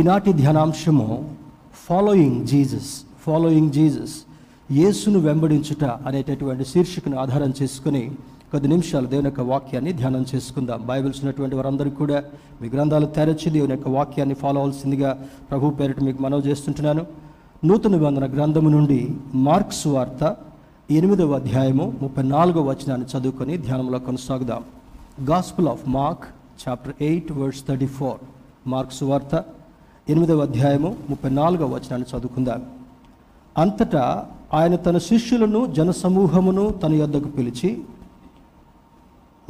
ఈనాటి ధ్యానాంశము following Jesus following Jesus యేసును వెంబడించుట అనేటటువంటి శీర్షికను ఆధారం చేసుకుని కొద్ది నిమిషాలు దేవుని యొక్క వాక్యాన్ని ధ్యానం చేసుకుందాం. బైబిల్స్ ఉన్నటువంటి వారందరికీ కూడా మీ గ్రంథాలు తెరచి దేవుని యొక్క వాక్యాన్ని ఫాలో అవ్వాల్సిందిగా ప్రభు పేరిట మీకు మనవి చేస్తుంటున్నాను. నూతన వందన గ్రంథము నుండి మార్క్స్ వార్త ఎనిమిదవ అధ్యాయము ముప్పై నాలుగో వచనాన్ని చదువుకొని ధ్యానంలో కొనసాగుదాం. Gospel of Mark chapter eight words thirty four Mark's వార్త ఎనిమిదవ అధ్యాయము ముప్పై నాలుగవ వచనాన్ని చదువుకుందాం. అంతటా ఆయన తన శిష్యులను జనసమూహమును తన యొద్దకు పిలిచి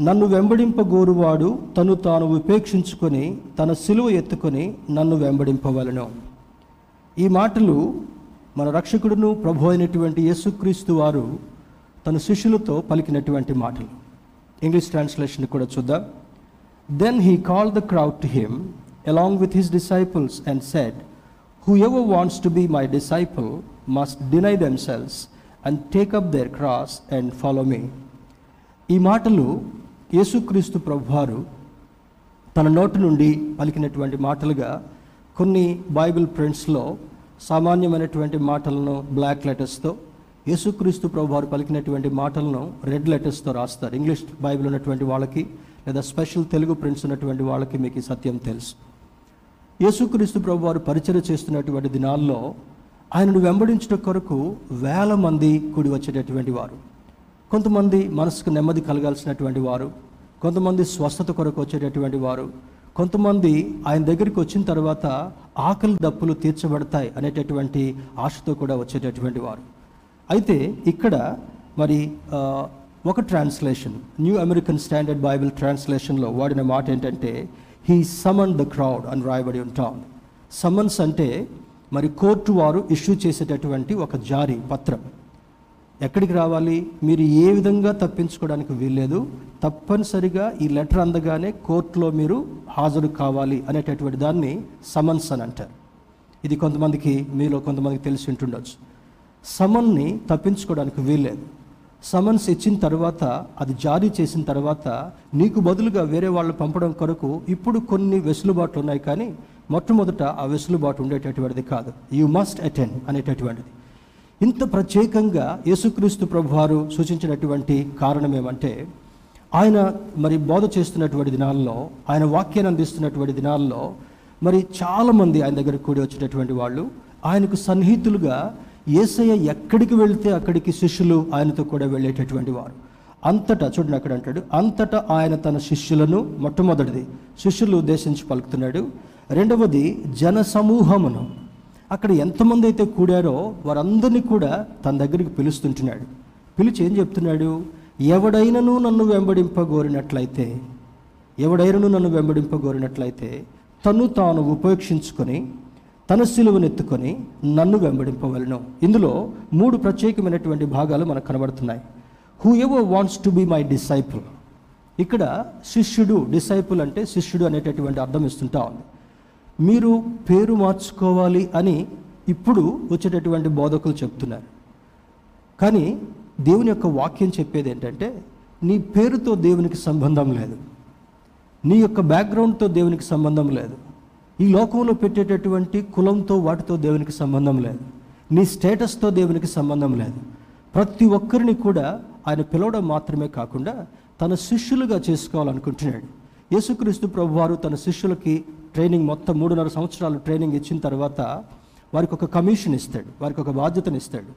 నన్ను వెంబడింపగోరువాడు తను తాను ఉపేక్షించుకొని తన సిలువ ఎత్తుకొని నన్ను వెంబడింపవలను. ఈ మాటలు మన రక్షకుడును ప్రభు అయినటువంటి యేసుక్రీస్తు వారు తన శిష్యులతో పలికినటువంటి మాటలు. ఇంగ్లీష్ ట్రాన్స్లేషన్ కూడా చూద్దాం. Then he call the crowd to him along with his disciples and said, Whoever wants wants to my my disciple deny themselves and take up their cross and follow me ఈ మాటలు యేసుక్రీస్తు ప్రభువారు తన నోటి నుండి పలికినటువంటి మాటలుగా కొన్ని బైబిల్ ప్రింట్స్లో సామాన్యమైనటువంటి మాటలను బ్లాక్ లెటర్స్తో యేసుక్రీస్తు ప్రభువారు పలికినటువంటి మాటలను రెడ్ లెటర్స్తో రాస్తారు. ఇంగ్లీష్ బైబిల్ ఉన్నటువంటి వాళ్ళకి లేదా స్పెషల్ తెలుగు ప్రింట్స్ ఉన్నటువంటి వాళ్ళకి మీకు సత్యం తెలుసు. యేసుక్రీస్తు ప్రభువారు పరిచయం చేస్తున్నటువంటి దినాల్లో ఆయనను వెంబడించడం కొరకు వేల మంది కూడి వచ్చేటటువంటి వారు. కొంతమంది మనసుకు నెమ్మది కలగాల్సినటువంటి వారు కొంతమంది స్వస్థత కొరకు వచ్చేటటువంటి వారు కొంతమంది ఆయన దగ్గరికి వచ్చిన తర్వాత ఆకలి దప్పులు తీర్చబడతాయి అనేటటువంటి ఆశతో కూడా వచ్చేటటువంటి వారు. అయితే ఇక్కడ మరి ఒక translation new American standard Bible ట్రాన్స్లేషన్లో వాడిన మాట ఏంటంటే హీ సమన్ ద క్రౌడ్ అని రాయబడి ఉంటాం సమన్స్ అంటే మరి కోర్టు వారు ఇష్యూ చేసేటటువంటి ఒక జారీ పత్రం. ఎక్కడికి రావాలి? మీరు ఏ విధంగా తప్పించుకోవడానికి వీల్లేదు. తప్పనిసరిగా ఈ లెటర్ అందగానే కోర్టులో మీరు హాజరు కావాలి అనేటటువంటి దాన్ని సమన్స్ అని అంటారు. ఇది కొంతమందికి మీలో కొంతమందికి తెలిసి ఉంటుండొచ్చు. సమన్ని తప్పించుకోవడానికి వీల్లేదు. సమన్స్ ఇచ్చిన తర్వాత అది జారీ చేసిన తర్వాత నీకు బదులుగా వేరే వాళ్ళు పంపడం కొరకు ఇప్పుడు కొన్ని వెసులుబాట్లు ఉన్నాయి కానీ మొట్టమొదట ఆ వెసులుబాటు ఉండేటటువంటిది కాదు. యు మస్ట్ అటెండ్ అనేటటువంటిది. ఇంత ప్రత్యేకంగా యేసుక్రీస్తు ప్రభువారు సూచించినటువంటి కారణం ఏమంటే ఆయన మరి బోధ చేస్తున్నటువంటి దినాల్లో ఆయన వాక్యాన్ని అందిస్తున్నటువంటి దినాల్లో మరి చాలామంది ఆయన దగ్గర కూడి వచ్చేటటువంటి వాళ్ళు ఆయనకు సన్నిహితులుగా ఏసయ్య ఎక్కడికి వెళ్తే అక్కడికి శిష్యులు ఆయనతో కూడా వెళ్ళేటటువంటి వారు. అంతటా చూడండి అక్కడ అంటాడు అంతటా ఆయన తన శిష్యులను మొట్టమొదటిది శిష్యులు ఉద్దేశించి పలుకుతున్నాడు. రెండవది జన సమూహమును అక్కడ ఎంతమంది అయితే కూడారో వారందరినీ కూడా తన దగ్గరికి పిలుస్తుంటున్నాడు. పిలిచి ఏం చెప్తున్నాడు? ఎవడైనను నన్ను వెంబడింపగోరినట్లయితే ఎవడైనను నన్ను వెంబడింపగోరినట్లయితే తను తాను ఉపేక్షించుకొని తన సిలువనెత్తుకొని నన్ను వెంబడింపవలను. ఇందులో మూడు ప్రత్యేకమైనటువంటి భాగాలు మనకు కనబడుతున్నాయి. Whoever wants to be my disciple ఇక్కడ శిష్యుడు డిసైపుల్ అంటే శిష్యుడు అనేటటువంటి అర్థం ఇస్తుంటా ఉంది. మీరు పేరు మార్చుకోవాలి అని ఇప్పుడు వచ్చేటటువంటి బోధకులు చెప్తున్నారు. కానీ దేవుని యొక్క వాక్యం చెప్పేది ఏంటంటే నీ పేరుతో దేవునికి సంబంధం లేదు. నీ యొక్క బ్యాక్గ్రౌండ్తో దేవునికి సంబంధం లేదు. ఈ లోకంలో పెట్టేటటువంటి కులంతో వాటితో దేవునికి సంబంధం లేదు. నీ స్టేటస్తో దేవునికి సంబంధం లేదు. ప్రతి ఒక్కరిని కూడా ఆయన పిలవడం మాత్రమే కాకుండా తన శిష్యులుగా చేసుకోవాలనుకుంటున్నాడు. యేసుక్రీస్తు ప్రభువారు తన శిష్యులకి ట్రైనింగ్ మొత్తం మూడున్నర సంవత్సరాలు ట్రైనింగ్ ఇచ్చిన తర్వాత వారికి ఒక కమిషన్ ఇస్తాడు వారికి ఒక బాధ్యతను ఇస్తాడు.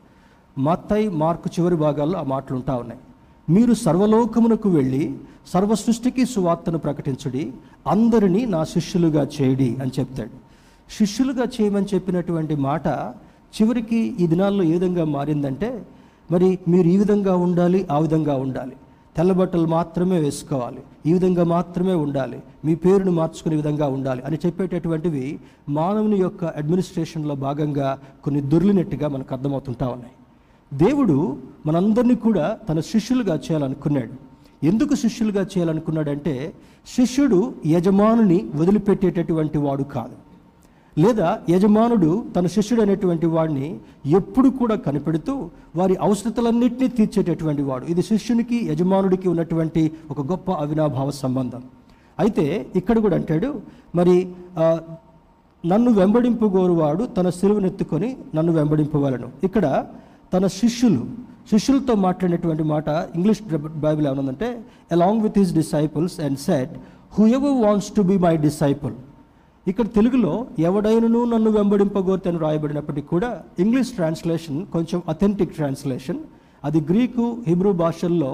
మత్తై మార్కు చివరి భాగాల్లో ఆ మాటలు ఉంటా ఉన్నాయి. మీరు సర్వలోకమునకు వెళ్ళి సర్వ సృష్టికి సువార్తను ప్రకటించుడి అందరినీ నా శిష్యులుగా చేయడి అని చెప్తాడు. శిష్యులుగా చేయమని చెప్పినటువంటి మాట చివరికి ఈ దినాల్లో ఏ విధంగా మారిందంటే మరి మీరు ఈ విధంగా ఉండాలి ఆ విధంగా ఉండాలి. తెల్లబట్టలు మాత్రమే వేసుకోవాలి ఈ విధంగా మాత్రమే ఉండాలి మీ పేరును మార్చుకునే విధంగా ఉండాలి అని చెప్పేటటువంటివి మానవుని యొక్క అడ్మినిస్ట్రేషన్లో భాగంగా కొన్ని దొర్లినట్టుగా మనకు అర్థమవుతుంటా ఉన్నాయి. దేవుడు మనందరినీ కూడా తన శిష్యులుగా చేయాలనుకున్నాడు. ఎందుకు శిష్యులుగా చేయాలనుకున్నాడంటే శిష్యుడు యజమానుని వదిలిపెట్టేటటువంటి వాడు కాదు. లేదా యజమానుడు తన శిష్యుడు అనేటువంటి వాడిని ఎప్పుడు కూడా కనిపెడుతూ వారి అవసరతలన్నింటినీ తీర్చేటటువంటి వాడు. ఇది శిష్యునికి యజమానుడికి ఉన్నటువంటి ఒక గొప్ప అవినాభావ సంబంధం. అయితే ఇక్కడ కూడా అంటాడు మరి నన్ను వెంబడింపు గోరువాడు తన సిలువనెత్తుకొని నన్ను వెంబడింపవలను. ఇక్కడ తన శిష్యులు శిష్యులతో మాట్లాడినటువంటి మాట English Bible ఏమనుందంటే along with his disciples and said whoever wants to be my disciple ఇక్కడ తెలుగులో ఎవడైనను నన్ను వెంబడింపగోరితే అని రాయబడినప్పటికీ కూడా ఇంగ్లీష్ ట్రాన్స్లేషన్ కొంచెం అథెంటిక్ ట్రాన్స్లేషన్ అది గ్రీకు హిబ్రూ భాషల్లో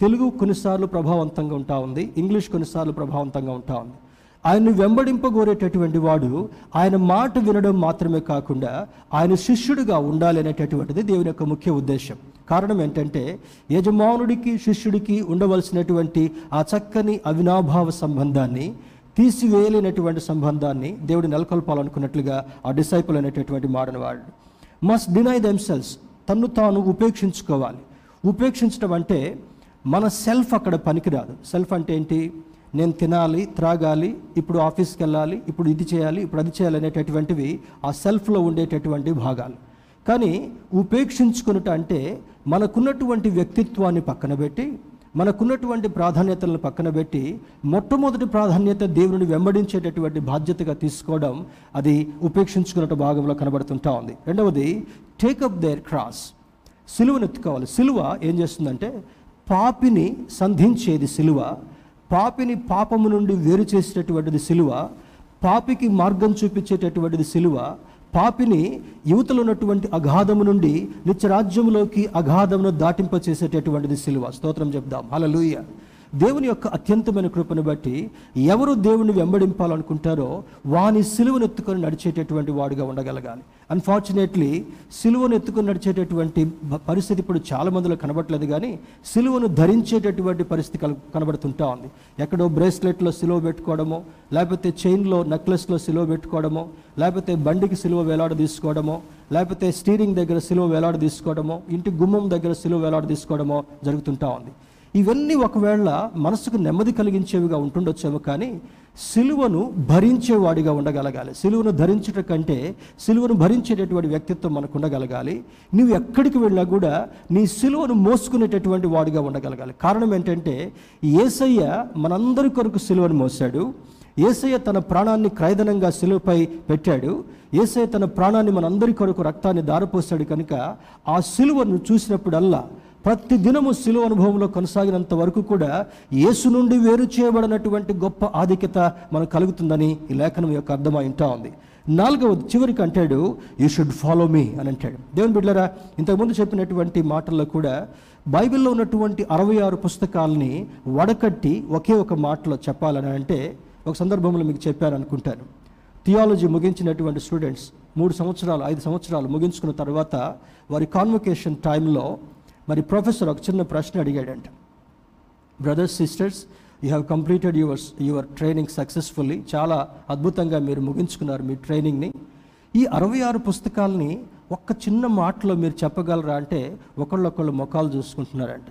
తెలుగు కొన్నిసార్లు ప్రభావవంతంగా ఉంటా ఉంది ఇంగ్లీష్ కొన్నిసార్లు ప్రభావవంతంగా ఉంటా ఉంది. ఆయన్ని వెంబడింపగోరేటటువంటి వాడు ఆయన మాట వినడం మాత్రమే కాకుండా ఆయన శిష్యుడిగా ఉండాలి అనేటటువంటిది దేవుని యొక్క ముఖ్య ఉద్దేశం. కారణం ఏంటంటే యజమానుడికి శిష్యుడికి ఉండవలసినటువంటి ఆ చక్కని అవినాభావ సంబంధాన్ని తీసివేయలేనటువంటి సంబంధాన్ని దేవుడు నెలకొల్పాలనుకున్నట్లుగా ఆ డిసైపుల్ అనేటటువంటి మాడని వాడు మస్ట్ డినై దెమ్సెల్స్ తన్ను తాను ఉపేక్షించుకోవాలి. ఉపేక్షించడం అంటే మన సెల్ఫ్ అక్కడ పనికిరాదు. సెల్ఫ్ అంటే ఏంటి? నేను తినాలి త్రాగాలి ఇప్పుడు ఆఫీస్కి వెళ్ళాలి ఇప్పుడు ఇది చేయాలి ఇప్పుడు అది చేయాలి అనేటటువంటివి ఆ సెల్ఫ్లో ఉండేటటువంటి భాగాలు. కానీ ఉపేక్షించుకున్నట అంటే మనకున్నటువంటి వ్యక్తిత్వాన్ని పక్కన పెట్టి మనకున్నటువంటి ప్రాధాన్యతలను పక్కన పెట్టి మొట్టమొదటి ప్రాధాన్యత దేవుని వెంబడించేటటువంటి బాధ్యతగా తీసుకోవడం అది ఉపేక్షించుకున్నట్టు భాగంలో కనబడుతుంటా ఉంది. రెండవది టేకప్ దేర్ క్రాస్ సిలువను ఎత్తుకోవాలి. సిలువ ఏం చేస్తుందంటే పాపిని సంధించేది సిలువ పాపిని పాపము నుండి వేరు చేసేటటువంటిది సిలువ పాపికి మార్గం చూపించేటటువంటిది సిలువ పాపిని యువతలో ఉన్నటువంటి అగాధము నుండి నిత్యరాజ్యంలోకి అగాధమును దాటింప చేసేటటువంటిది సిలువ. స్తోత్రం చెప్దాం. హల్లెలూయా. దేవుని యొక్క అత్యంతమైన కృపను బట్టి ఎవరు దేవుని వెంబడింపాలనుకుంటారో వాని సిలువను ఎత్తుకొని నడిచేటటువంటి వాడుగా ఉండగలగాలి. అన్ఫార్చునేట్లీ సిలువను ఎత్తుకొని నడిచేటటువంటి పరిస్థితి ఇప్పుడు చాలా మందిలో కనబడట్లేదు కానీ సిలువను ధరించేటటువంటి పరిస్థితి కల కనబడుతుంటా ఉంది. ఎక్కడో బ్రేస్లెట్లో సిలువ పెట్టుకోవడమో లేకపోతే చైన్లో నెక్లెస్లో సిలువ పెట్టుకోవడమో లేకపోతే బండికి సిలువ వేలాడ తీసుకోవడమో లేకపోతే స్టీరింగ్ దగ్గర సిలువ వేలాడ తీసుకోవడమో ఇంటి గుమ్మం దగ్గర సిలువ వేలాడ తీసుకోవడమో జరుగుతుంటా ఉంది. ఇవన్నీ ఒకవేళ మనసుకు నెమ్మది కలిగించేవిగా ఉంటుండొచ్చేమో కానీ సిలువను భరించేవాడిగా ఉండగలగాలి. సిలువను ధరించుట కంటే సిలువను భరించేటటువంటి వ్యక్తిత్వం మనకు ఉండగలగాలి. నువ్వు ఎక్కడికి వెళ్ళినా కూడా నీ సిలువను మోసుకునేటటువంటి వాడిగా ఉండగలగాలి. కారణం ఏంటంటే ఏసయ్య మనందరి కొరకు సిలువను మోసాడు ఏసయ్య తన ప్రాణాన్ని క్రైదనంగా సిలువపై పెట్టాడు. ఏసయ్య తన ప్రాణాన్ని మనందరి కొరకు రక్తాన్ని దారపోసాడు కనుక ఆ సిలువను చూసినప్పుడల్లా ప్రతి దినము శిలువ అనుభవంలో కొనసాగినంత వరకు కూడా యేసు నుండి వేరు చేయబడినటువంటి గొప్ప ఆధిక్యత మనకు కలుగుతుందని ఈ లేఖనం యొక్క అర్థమై ఉంటా ఉంది. నాలుగవది చివరికి అంటాడు యూ షుడ్ ఫాలో మీ అని అంటాడు. దేవుని బిడ్డరా ఇంతకుముందు చెప్పినటువంటి మాటల్లో కూడా బైబిల్లో ఉన్నటువంటి అరవై ఆరు పుస్తకాలని వడకట్టి ఒకే ఒక మాటలో చెప్పాలని అంటే ఒక సందర్భంలో మీకు చెప్పాను అనుకుంటాను. థియాలజీ ముగించినటువంటి స్టూడెంట్స్ మూడు సంవత్సరాలు ఐదు సంవత్సరాలు ముగించుకున్న తర్వాత వారి కాన్వకేషన్ టైంలో మరి ప్రొఫెసర్ ఒక చిన్న ప్రశ్న అడిగాడంట. Brothers sisters you have completed your your training successfully చాలా అద్భుతంగా మీరు ముగించుకున్నారు మీ ట్రైనింగ్ని. ఈ అరవై ఆరు పుస్తకాలని ఒక్క చిన్న మాటలో మీరు చెప్పగలరా? అంటే ఒకళ్ళొకళ్ళు ముఖాలు చూసుకుంటున్నారంట.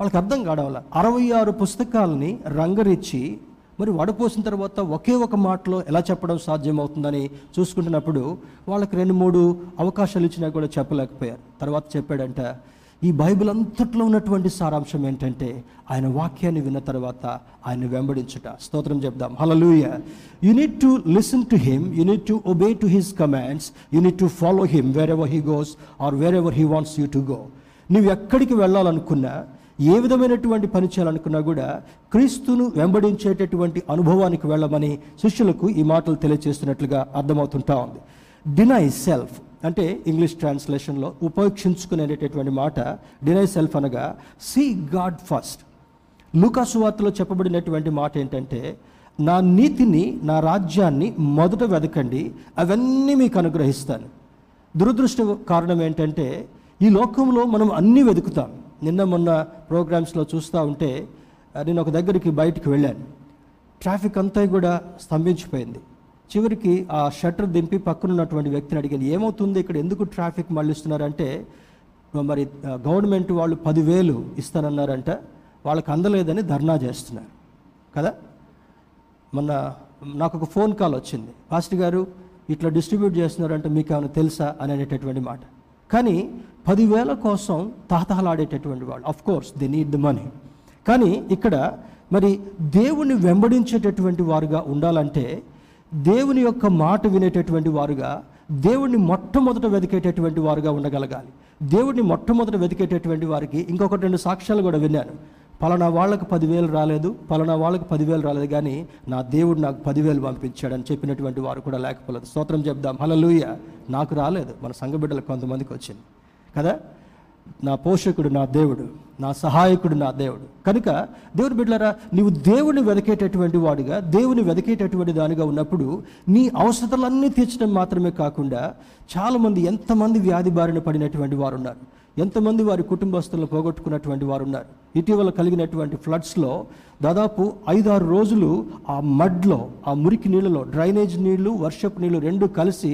వాళ్ళకి అర్థం కావడం అరవై ఆరు పుస్తకాలని రంగరిచ్చి మరి వడపోసిన తర్వాత ఒకే ఒక మాటలో ఎలా చెప్పడం సాధ్యమవుతుందని చూసుకుంటున్నప్పుడు వాళ్ళకి రెండు మూడు అవకాశాలు ఇచ్చినా కూడా చెప్పలేకపోయారు. తర్వాత చెప్పాడంట ఈ బైబిల్ అంతట్లో ఉన్నటువంటి సారాంశం ఏంటంటే ఆయన వాక్యాన్ని విన్న తర్వాత ఆయన వెంబడించుట. స్తోత్రం చెప్దాం. Hallelujah you need to listen to him you need to obey to his commands you need to follow him wherever he goes or wherever he wants you to go నువ్వు ఎక్కడికి వెళ్ళాలనుకున్నా ఏ విధమైనటువంటి పని చేయాలనుకున్నా కూడా క్రీస్తును వెంబడించేటటువంటి అనుభవానికి వెళ్ళమని శిష్యులకు ఈ మాటలు తెలియజేస్తున్నట్లుగా అర్థమవుతుంటా ఉంది. డినై సెల్ఫ్ అంటే ఇంగ్లీష్ ట్రాన్స్లేషన్లో ఉపేక్షించుకునేటటువంటి మాట డినై సెల్ఫ్ అనగా సీ గాడ్ ఫస్ట్ లూకాసువార్తలో చెప్పబడినటువంటి మాట ఏంటంటే నా నీతిని నా రాజ్యాన్ని మొదట వెతకండి అవన్నీ మీకు అనుగ్రహిస్తాను. దురదృష్ట కారణం ఏంటంటే ఈ లోకంలో మనం అన్నీ వెతుకుతాం. నిన్న మొన్న ప్రోగ్రామ్స్లో చూస్తూ ఉంటే నేను ఒక దగ్గరికి బయటికి వెళ్ళాను. ట్రాఫిక్ అంతా కూడా స్తంభించిపోయింది. చివరికి ఆ షట్టర్ దింపి పక్కన ఉన్నటువంటి వ్యక్తిని అడిగాను ఏమవుతుంది ఇక్కడ? ఎందుకు ట్రాఫిక్ మళ్ళిస్తున్నారంటే మరి గవర్నమెంట్ వాళ్ళు పదివేలు ఇస్తానన్నారంట వాళ్ళకి అందలేదని ధర్నా చేస్తున్నారు. కదా? మొన్న నాకు ఒక ఫోన్ కాల్ వచ్చింది. పాస్టర్ గారు ఇట్లా డిస్ట్రిబ్యూట్ చేస్తున్నారంటే మీకు ఏమైనా తెలుసా? అని అనేటటువంటి మాట. కానీ పదివేల కోసం తాతహలాడేటటువంటి వాళ్ళు of course they need the money కానీ ఇక్కడ మరి దేవుణ్ణి వెంబడించేటటువంటి వారుగా ఉండాలంటే దేవుని యొక్క మాట వినేటటువంటి వారుగా దేవుడిని మొట్టమొదట వెతికేటటువంటి వారుగా ఉండగలగాలి. దేవుడిని మొట్టమొదట వెతికేటటువంటి వారికి ఇంకొకటి రెండు సాక్ష్యాలు కూడా విన్నాను. పలానా వాళ్ళకు పదివేలు రాలేదు పలానా వాళ్ళకి పదివేలు రాలేదు కానీ నా దేవుడు నాకు పదివేలు పంపించాడని చెప్పినటువంటి వారు కూడా లేకపోలేదు. స్తోత్రం చెప్దాం. హలలుయ నాకు రాలేదు. మన సంఘ బిడ్డలకు కొంతమందికి వచ్చింది. కదా? నా పోషకుడు నా దేవుడు. నా సహాయకుడు నా దేవుడు. కనుక దేవుడు బిడ్డలారా నీవు దేవుని వెదకేటటువంటి వాడుగా దేవుని వెదకేటటువంటి దానిగా ఉన్నప్పుడు నీ అవసరతలన్నీ తీర్చడం మాత్రమే కాకుండా చాలామంది ఎంతమంది వ్యాధి బారిన పడినటువంటి వారు ఉన్నారు ఎంతమంది వారి కుటుంబస్తులను పోగొట్టుకున్నటువంటి వారు ఉన్నారు ఇటీవల కలిగినటువంటి ఫ్లడ్స్లో దాదాపు ఐదారు రోజులు ఆ మడ్లో ఆ మురికి నీళ్ళలో డ్రైనేజ్ నీళ్ళు వర్షపు నీళ్ళు రెండు కలిసి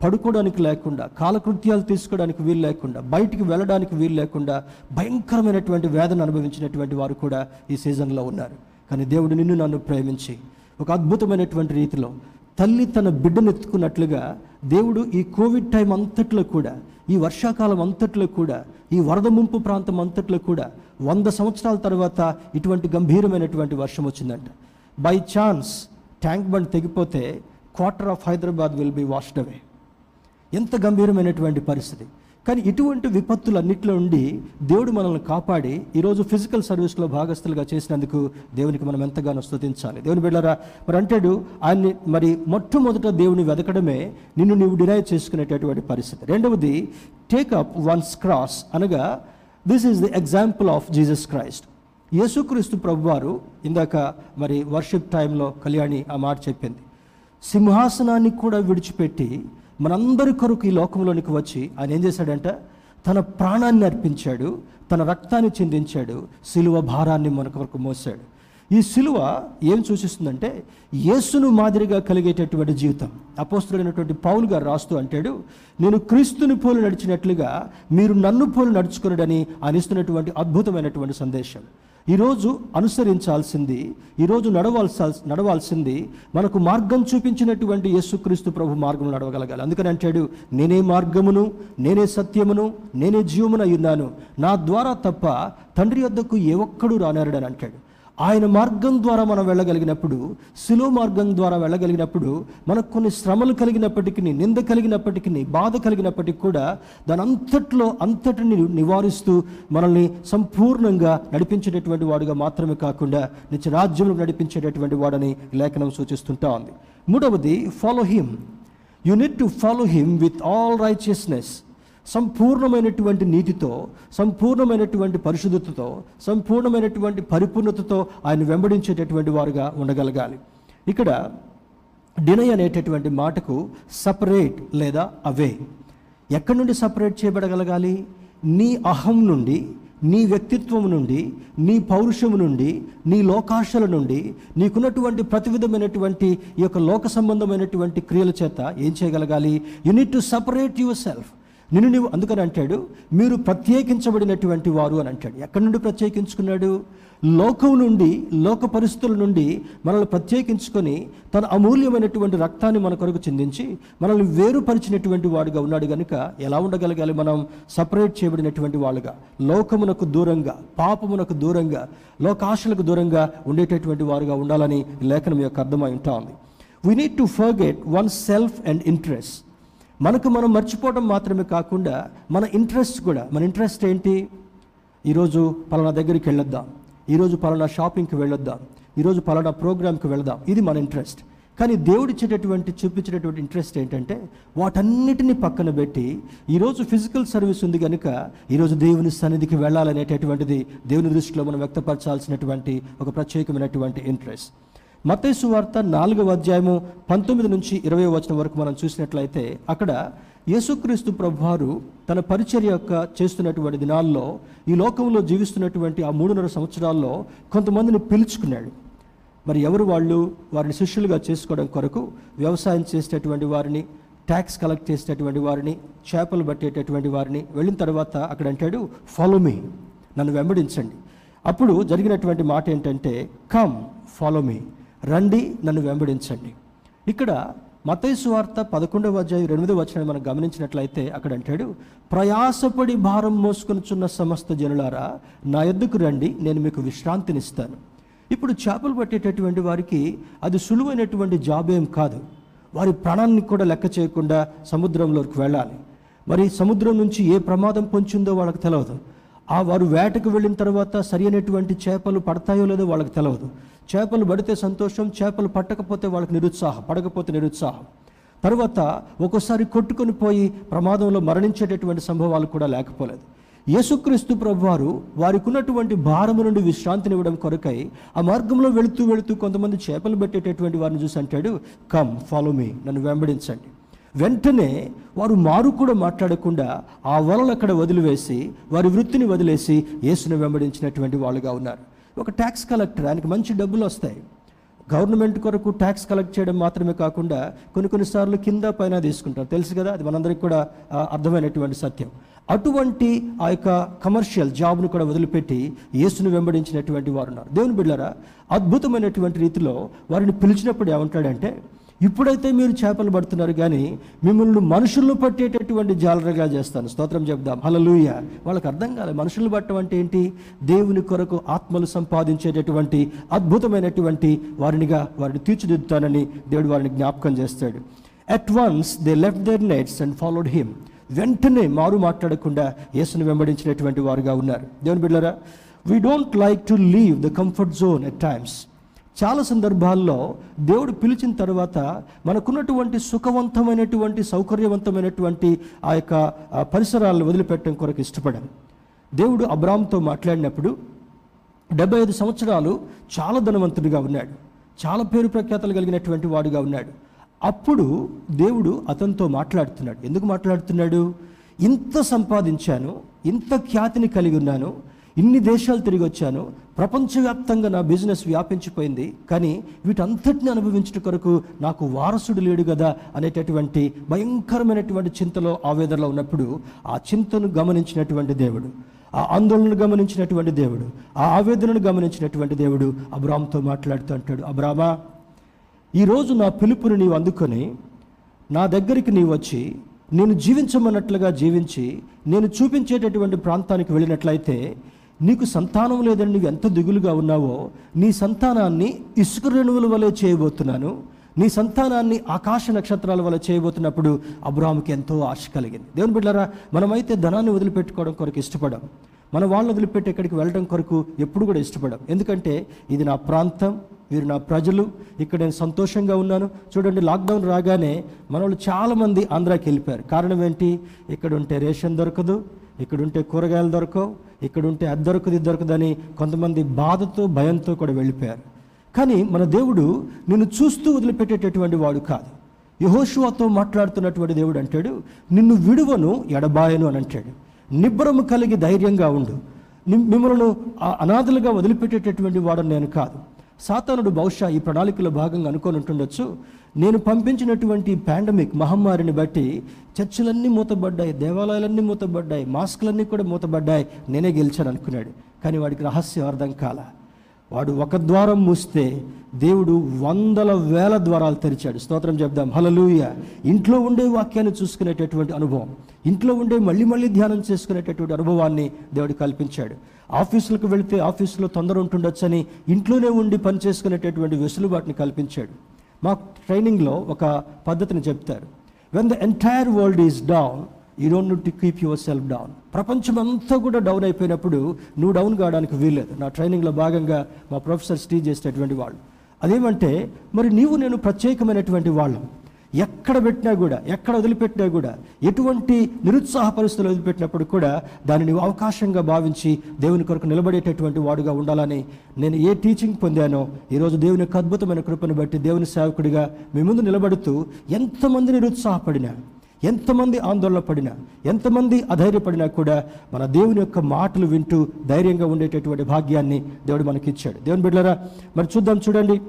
పడుకోవడానికి లేకుండా కాలకృత్యాలు తీసుకోవడానికి వీలు లేకుండా బయటికి వెళ్ళడానికి వీలు లేకుండా భయంకరమైనటువంటి వేదన అనుభవించినటువంటి వారు కూడా ఈ సీజన్లో ఉన్నారు. కానీ దేవుడు నిన్ను నన్ను ప్రేమించి ఒక అద్భుతమైనటువంటి రీతిలో తల్లి తన బిడ్డనెత్తుకున్నట్లుగా దేవుడు ఈ కోవిడ్ టైం అంతట్లో కూడా ఈ వర్షాకాలం అంతట్లో కూడా ఈ వరద ముంపు ప్రాంతం అంతట్లో కూడా వంద సంవత్సరాల తర్వాత ఇటువంటి గంభీరమైనటువంటి వర్షం వచ్చిందంట. By chance tank bund తెగిపోతే quarter of Hyderabad will be washed away ఎంత గంభీరమైనటువంటి పరిస్థితి. కానీ ఇటువంటి విపత్తులన్నింటిలో ఉండి దేవుడు మనల్ని కాపాడి ఈరోజు ఫిజికల్ సర్వీస్లో భాగస్థులుగా చేసినందుకు దేవునికి మనం ఎంతగానో స్థుతించాలి దేవుని బిడ్డారా మరి అంటాడు ఆయన్ని మరి మొట్టమొదట దేవుని వెతకడమే నిన్ను నీవు డినై చేసుకునేటటువంటి పరిస్థితి. రెండవది టేకప్ వన్స్ క్రాస్ అనగా this is the example of Jesus Christ యేసుక్రీస్తు ప్రభువారు ఇందాక మరి వర్షిప్ టైంలో కళ్యాణి ఆ మాట చెప్పింది. సింహాసనాన్ని కూడా విడిచిపెట్టి మనందరి కొరకు ఈ లోకంలోనికి వచ్చి ఆయన ఏం చేశాడంట తన ప్రాణాన్ని అర్పించాడు తన రక్తాన్ని చిందించాడు సిలువ భారాన్ని మన కొరకు మోసాడు ఈ సిలువ ఏం సూచిస్తుందంటే యేసును మాదిరిగా కలిగేటటువంటి జీవితం. అపోస్తుడైనటువంటి పౌలు గారు రాస్తూ అంటాడు నేను క్రీస్తుని పోలు నడిచినట్లుగా మీరు నన్ను పోలు నడుచుకున్నాడని ఆయన ఇస్తున్నటువంటి అద్భుతమైనటువంటి సందేశం. ఈరోజు అనుసరించాల్సింది ఈరోజు నడవాల్సాల్ నడవాల్సింది మనకు మార్గం చూపించినటువంటి యేసుక్రీస్తు ప్రభు మార్గం నడవగలగాలి. అందుకని అంటాడు నేనే మార్గమును నేనే సత్యమును నేనే జీవమున ఉన్నాను. నా ద్వారా తప్ప తండ్రి వద్దకు ఏ ఒక్కడు రానారడని అంటాడు. ఆయన మార్గం ద్వారా మనం వెళ్ళగలిగినప్పుడు సులువు మార్గం ద్వారా వెళ్ళగలిగినప్పుడు మనకు కొన్ని శ్రమలు కలిగినప్పటికీ నింద కలిగినప్పటికీ బాధ కలిగినప్పటికీ కూడా దాని అంతట్లో అంతటిని నివారిస్తూ మనల్ని సంపూర్ణంగా నడిపించేటటువంటి వాడుగా మాత్రమే కాకుండా నిత్య రాజ్యంలో నడిపించేటటువంటి వాడని లేఖనం సూచిస్తుంటా ఉంది. మూడవది follow him you need to follow him with all righteousness సంపూర్ణమైనటువంటి నీతితో సంపూర్ణమైనటువంటి పరిశుద్ధతతో సంపూర్ణమైనటువంటి పరిపూర్ణతతో ఆయన వెంబడించేటటువంటి వారుగా ఉండగలగాలి. ఇక్కడ డినై అనేటటువంటి మాటకు సపరేట్ లేదా అవే. ఎక్కడి నుండి సపరేట్ చేయబడగలగాలి? నీ అహం నుండి నీ వ్యక్తిత్వం నుండి నీ పౌరుషము నుండి నీ లోకాశల నుండి నీకున్నటువంటి ప్రతి విధమైనటువంటి ఈ యొక్క లోక సంబంధమైనటువంటి క్రియల చేత ఏం చేయగలగాలి? You need to separate your self నిన్ను నీవు అందుకని అంటాడు మీరు ప్రత్యేకించబడినటువంటి వారు అని అంటాడు. ఎక్కడి నుండి ప్రత్యేకించుకున్నాడు? లోకం నుండి లోక పరిస్థితుల నుండి మనల్ని ప్రత్యేకించుకొని తన అమూల్యమైనటువంటి రక్తాన్ని మన కొరకు చెందించి మనల్ని వేరుపరిచినటువంటి వాడుగా ఉన్నాడు కనుక ఎలా ఉండగలగాలి మనం? సపరేట్ చేయబడినటువంటి వాళ్ళుగా లోకమునకు దూరంగా పాపమునకు దూరంగా లోకాశలకు దూరంగా ఉండేటటువంటి వారుగా ఉండాలని లేఖనం యొక్క అర్థమై ఉంటా ఉంది. We need to forget one self and interest మనకు మనం మర్చిపోవడం మాత్రమే కాకుండా మన ఇంట్రెస్ట్ కూడా మన ఇంట్రెస్ట్ ఏంటి? ఈరోజు పలానా దగ్గరికి వెళ్ళొద్దాం. ఈరోజు పలానా షాపింగ్కి వెళ్ళొద్దాం. ఈరోజు పలానా ప్రోగ్రామ్కి వెళదాం. ఇది మన ఇంట్రెస్ట్ కానీ దేవుడిచ్చేటటువంటి చూపించేటటువంటి ఇంట్రెస్ట్ ఏంటంటే వాటన్నిటిని పక్కన పెట్టి ఈరోజు ఫిజికల్ సర్వీస్ ఉంది కనుక ఈరోజు దేవుని సన్నిధికి వెళ్ళాలనేటటువంటిది దేవుని దృష్టిలో మనం వ్యక్తపరచాల్సినటువంటి ఒక ప్రత్యేకమైనటువంటి ఇంట్రెస్ట్ మతేసు వార్త నాలుగవ అధ్యాయము పంతొమ్మిది నుంచి ఇరవై వచనం వరకు మనం చూసినట్లయితే అక్కడ యేసుక్రీస్తు ప్రభువారు తన పరిచర్య యొక్క చేస్తున్నటువంటి దినాల్లో ఈ లోకంలో జీవిస్తున్నటువంటి ఆ మూడున్నర సంవత్సరాల్లో కొంతమందిని పిలుచుకున్నాడు. మరి ఎవరు వాళ్ళు? వారిని శిష్యులుగా చేసుకోవడం కొరకు వ్యవసాయం చేసేటటువంటి వారిని ట్యాక్స్ కలెక్ట్ చేసేటటువంటి వారిని చేపలు పట్టేటటువంటి వారిని వెళ్ళిన తర్వాత అక్కడ అంటాడు ఫాలో మీ నన్ను వెంబడించండి. అప్పుడు జరిగినటువంటి మాట ఏంటంటే కమ్ ఫాలో మీ రండి నన్ను వెంబడించండి. ఇక్కడ మతైసు వార్త పదకొండవ అధ్యాయం ఎనిమిదవ వచ్చిన మనం గమనించినట్లయితే అక్కడ అంటాడు ప్రయాసపడి భారం మోసుకొనిచున్న సమస్త జనులారా నా ఎద్దుకు రండి నేను మీకు విశ్రాంతినిస్తాను. ఇప్పుడు చేపలు పట్టేటటువంటి వారికి అది సులువైనటువంటి జాబ్ ఏం కాదు. వారి ప్రాణాన్ని కూడా లెక్క చేయకుండా సముద్రంలోకి వెళ్ళాలి. మరి సముద్రం నుంచి ఏ ప్రమాదం పొంచిందో వాళ్ళకి తెలియదు ఆ వారు వేటకు వెళ్ళిన తర్వాత సరి అయినటువంటి చేపలు పడతాయో లేదో వాళ్ళకి తెలియదు చేపలు పడితే సంతోషం చేపలు పట్టకపోతే వాళ్ళకి నిరుత్సాహం పడకపోతే నిరుత్సాహం. తర్వాత ఒక్కోసారి కొట్టుకొని పోయి ప్రమాదంలో మరణించేటటువంటి సంభవాలు కూడా లేకపోలేదు. యేసుక్రీస్తు ప్రభువారు వారికి ఉన్నటువంటి భారము నుండి విశ్రాంతినివ్వడం కొరకై ఆ మార్గంలో వెళుతూ వెళుతూ కొంతమంది చేపలు పెట్టేటటువంటి వారిని చూసి అంటాడు కమ్ ఫాలో మీ నన్ను వెంబడించండి. వెంటనే వారు మారు కూడా మాట్లాడకుండా ఆ వలలు అక్కడ వదిలివేసి వారి వృత్తిని వదిలేసి యేసును వెంబడించినటువంటి వాళ్ళుగా ఉన్నారు. ఒక ట్యాక్స్ కలెక్టర్ ఆయనకి మంచి డబ్బులు వస్తాయి. గవర్నమెంట్ కొరకు ట్యాక్స్ కలెక్ట్ చేయడం మాత్రమే కాకుండా కొన్ని కొన్నిసార్లు కింద పైన తీసుకుంటారు. తెలుసు కదా అది మనందరికి కూడా అర్థమైనటువంటి సత్యం. అటువంటి ఆ యొక్క కమర్షియల్ జాబ్ను కూడా వదిలిపెట్టి యేసును వెంబడించినటువంటి వారు ఉన్నారు దేవుని బిడ్డారా అద్భుతమైనటువంటి రీతిలో వారిని పిలిచినప్పుడు ఏమంటాడంటే ఇప్పుడైతే మీరు చేపలు పడుతున్నారు కానీ మిమ్మల్ని మనుషులను పట్టేటటువంటి జాలరగా చేస్తాను. స్తోత్రం చెప్దాం హలలుయ వాళ్ళకి అర్థం కాలేదు మనుషులు పట్టడం అంటే ఏంటి? దేవుని కొరకు ఆత్మలు సంపాదించేటటువంటి అద్భుతమైనటువంటి వారినిగా వారిని తీర్చిదిద్దుతానని దేవుడు వారిని జ్ఞాపకం చేస్తాడు. At once they left there nets and followed him వెంటనే మారు మాట్లాడకుండా యేసును వెంబడించినటువంటి వారుగా ఉన్నారు. దేవుని బిడ్డరా we don't like to leave the comfort zone at times చాలా సందర్భాల్లో దేవుడు పిలిచిన తర్వాత మనకున్నటువంటి సుఖవంతమైనటువంటి సౌకర్యవంతమైనటువంటి ఆ యొక్క పరిసరాలను వదిలిపెట్టడం కొరకు ఇష్టపడాం. దేవుడు అబ్రామ్తో మాట్లాడినప్పుడు డెబ్బై ఐదు సంవత్సరాలు చాలా ధనవంతుడిగా ఉన్నాడు. చాలా పేరు ప్రఖ్యాతలు కలిగినటువంటి వాడుగా ఉన్నాడు. అప్పుడు దేవుడు అతనితో మాట్లాడుతున్నాడు. ఎందుకు మాట్లాడుతున్నాడు? ఇంత సంపాదించాను ఇంత ఖ్యాతిని కలిగి ఉన్నాను ఇన్ని దేశాలు తిరిగి వచ్చాను. ప్రపంచవ్యాప్తంగా నా బిజినెస్ వ్యాపించిపోయింది. కానీ వీటంతటిని అనుభవించడం కొరకు నాకు వారసుడు లేడు కదా అనేటటువంటి భయంకరమైనటువంటి చింతలో ఆవేదనలో ఉన్నప్పుడు ఆ చింతను గమనించినటువంటి దేవుడు ఆ ఆందోళనను గమనించినటువంటి దేవుడు ఆ ఆవేదనను గమనించినటువంటి దేవుడు అబ్రామ్తో మాట్లాడుతూ అంటాడు అబ్రామా ఈరోజు నా పిలుపుని నీవు అందుకొని నా దగ్గరికి నీవు వచ్చి నేను జీవించమన్నట్లుగా జీవించి నేను చూపించేటటువంటి ప్రాంతానికి వెళ్ళినట్లయితే నీకు సంతానం లేదని నువ్వు ఎంత దిగులుగా ఉన్నావో నీ సంతానాన్ని ఇసుక రేణువుల వలె చేయబోతున్నాను. నీ సంతానాన్ని ఆకాశ నక్షత్రాల వల్ల చేయబోతున్నప్పుడు అబ్రాహ్మకి ఎంతో ఆశ కలిగింది. దేవుని బిడ్డారా మనమైతే ధనాన్ని వదిలిపెట్టుకోవడం కొరకు ఇష్టపడం మన వాళ్ళని వదిలిపెట్టి ఎక్కడికి వెళ్ళడం కొరకు ఎప్పుడు కూడా ఇష్టపడం. ఎందుకంటే ఇది నా ప్రాంతం వీరు నా ప్రజలు ఇక్కడ నేను సంతోషంగా ఉన్నాను. చూడండి లాక్డౌన్ రాగానే మన వాళ్ళు చాలామంది ఆంధ్రాకి వెళ్ళిపోయారు. కారణం ఏంటి? ఇక్కడ ఉంటే రేషన్ దొరకదు ఇక్కడుంటే కూరగాయలు దొరకవు ఇక్కడుంటే అది దొరకదు ఇది దొరకదని కొంతమంది బాధతో భయంతో కూడా వెళ్ళిపోయారు. కానీ మన దేవుడు నిన్ను చూస్తూ వదిలిపెట్టేటటువంటి వాడు కాదు. యహోషువాతో మాట్లాడుతున్నటువంటి దేవుడు అంటాడు నిన్ను విడువను ఎడబాయను అని అంటాడు. నిబ్బరము కలిగి ధైర్యంగా ఉండు. మిమ్మల్ని ఆ అనాథలుగా వదిలిపెట్టేటటువంటి వాడు నేను కాదు. సాతానుడు బహుశా ఈ ప్రణాళికలో భాగంగా అనుకొని ఉంటుండొచ్చు. నేను పంపించినటువంటి పాండమిక్ మహమ్మారిని బట్టి చర్చిలన్నీ మూతబడ్డాయి దేవాలయాలన్నీ మూతబడ్డాయి మాస్కులన్నీ కూడా మూతబడ్డాయి. నేనే గెలిచాను అనుకున్నాడు. కానీ వాడికి రహస్యం అర్థం కాల. వాడు ఒక ద్వారం మూస్తే దేవుడు వందల వేల ద్వారాలు తెరిచాడు. స్తోత్రం చెప్దాం. హలలుయ ఇంట్లో ఉండే వాక్యాన్ని చూసుకునేటటువంటి అనుభవం. ఇంట్లో ఉండే మళ్ళీ మళ్ళీ ధ్యానం చేసుకునేటటువంటి అనుభవాన్ని దేవుడు కల్పించాడు. ఆఫీసులకు వెళితే ఆఫీసులో తొందర ఉంటుండొచ్చని ఇంట్లోనే ఉండి పని చేసుకునేటటువంటి వెసులుబాటుని కల్పించాడు. మా ట్రైనింగ్లో ఒక పద్ధతిని చెప్తారు. When the entire world is down you don't to keep your self down ప్రపంచం అంతా కూడా డౌన్ అయిపోయినప్పుడు నువ్వు డౌన్ కావడానికి వీల్లేదు. నా ట్రైనింగ్లో భాగంగా మా ప్రొఫెసర్స్ టీచ్ చేసేటటువంటి వాళ్ళు. అదేమంటే మరి నీవు నేను ప్రత్యేకమైనటువంటి వాళ్ళం. ఎక్కడ పెట్టినా కూడా ఎక్కడ వదిలిపెట్టినా కూడా ఎటువంటి నిరుత్సాహ పరిస్థితులు వదిలిపెట్టినప్పుడు కూడా దానిని అవకాశంగా భావించి దేవుని కొరకు నిలబడేటటువంటి వాడుగా ఉండాలని నేను ఏ టీచింగ్ పొందానో ఈరోజు దేవుని యొక్క అద్భుతమైన కృపను బట్టి దేవుని సేవకుడిగా మీ ముందు నిలబడుతూ ఎంతమంది నిరుత్సాహపడినా ఎంతమంది ఆందోళన పడినా ఎంతమంది అధైర్యపడినా కూడా మన దేవుని యొక్క మాటలు వింటూ ధైర్యంగా ఉండేటటువంటి భాగ్యాన్ని దేవుడు మనకి ఇచ్చాడు దేవుని బిడ్డలరా మరి చూద్దాం చూడండి.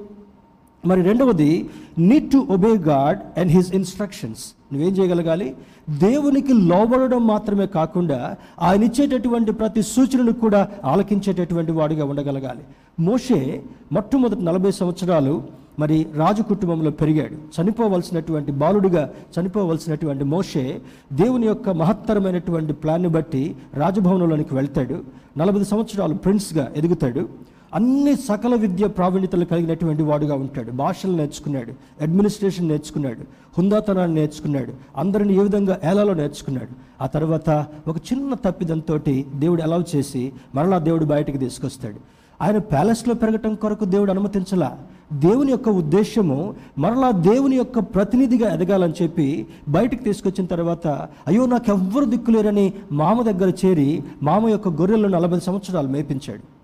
మరి రెండవది need to obey God and his instructions నువ్వేం చేయగలగాలి? దేవునికి లోబడడం మాత్రమే కాకుండా ఆయన ఇచ్చేటటువంటి ప్రతి సూచనను కూడా ఆలకించేటటువంటి వాడిగా ఉండగలగాలి. మోషే మొట్టమొదటి నలభై సంవత్సరాలు మరి రాజు కుటుంబంలో పెరిగాడు. చనిపోవలసినటువంటి బాలుడిగా చనిపోవలసినటువంటి మోషే దేవుని యొక్క మహత్తరమైనటువంటి ప్లాన్ని బట్టి రాజభవనంలోనికి వెళ్తాడు. నలభై సంవత్సరాలు ప్రిన్స్గా ఎదుగుతాడు. అన్ని సకల విద్య ప్రావీణ్యతలు కలిగినటువంటి వాడుగా ఉంటాడు. భాషలు నేర్చుకున్నాడు అడ్మినిస్ట్రేషన్ నేర్చుకున్నాడు హుందాతనాన్ని నేర్చుకున్నాడు అందరిని ఏ విధంగా ఏలాలో నేర్చుకున్నాడు. ఆ తర్వాత ఒక చిన్న తప్పిదంతో దేవుడు అలౌ చేసి మరలా దేవుడు బయటకు తీసుకొస్తాడు. ఆయన ప్యాలెస్లో పెరగటం కొరకు దేవుడు అనుమతించలా. దేవుని యొక్క ఉద్దేశము మరలా దేవుని యొక్క ప్రతినిధిగా ఎదగాలని చెప్పి బయటకు తీసుకొచ్చిన తర్వాత అయ్యో నాకు ఎవ్వరు దిక్కులేరని మామ దగ్గర చేరి మామ యొక్క గొర్రెలను నలభై సంవత్సరాలు మేపించాడు.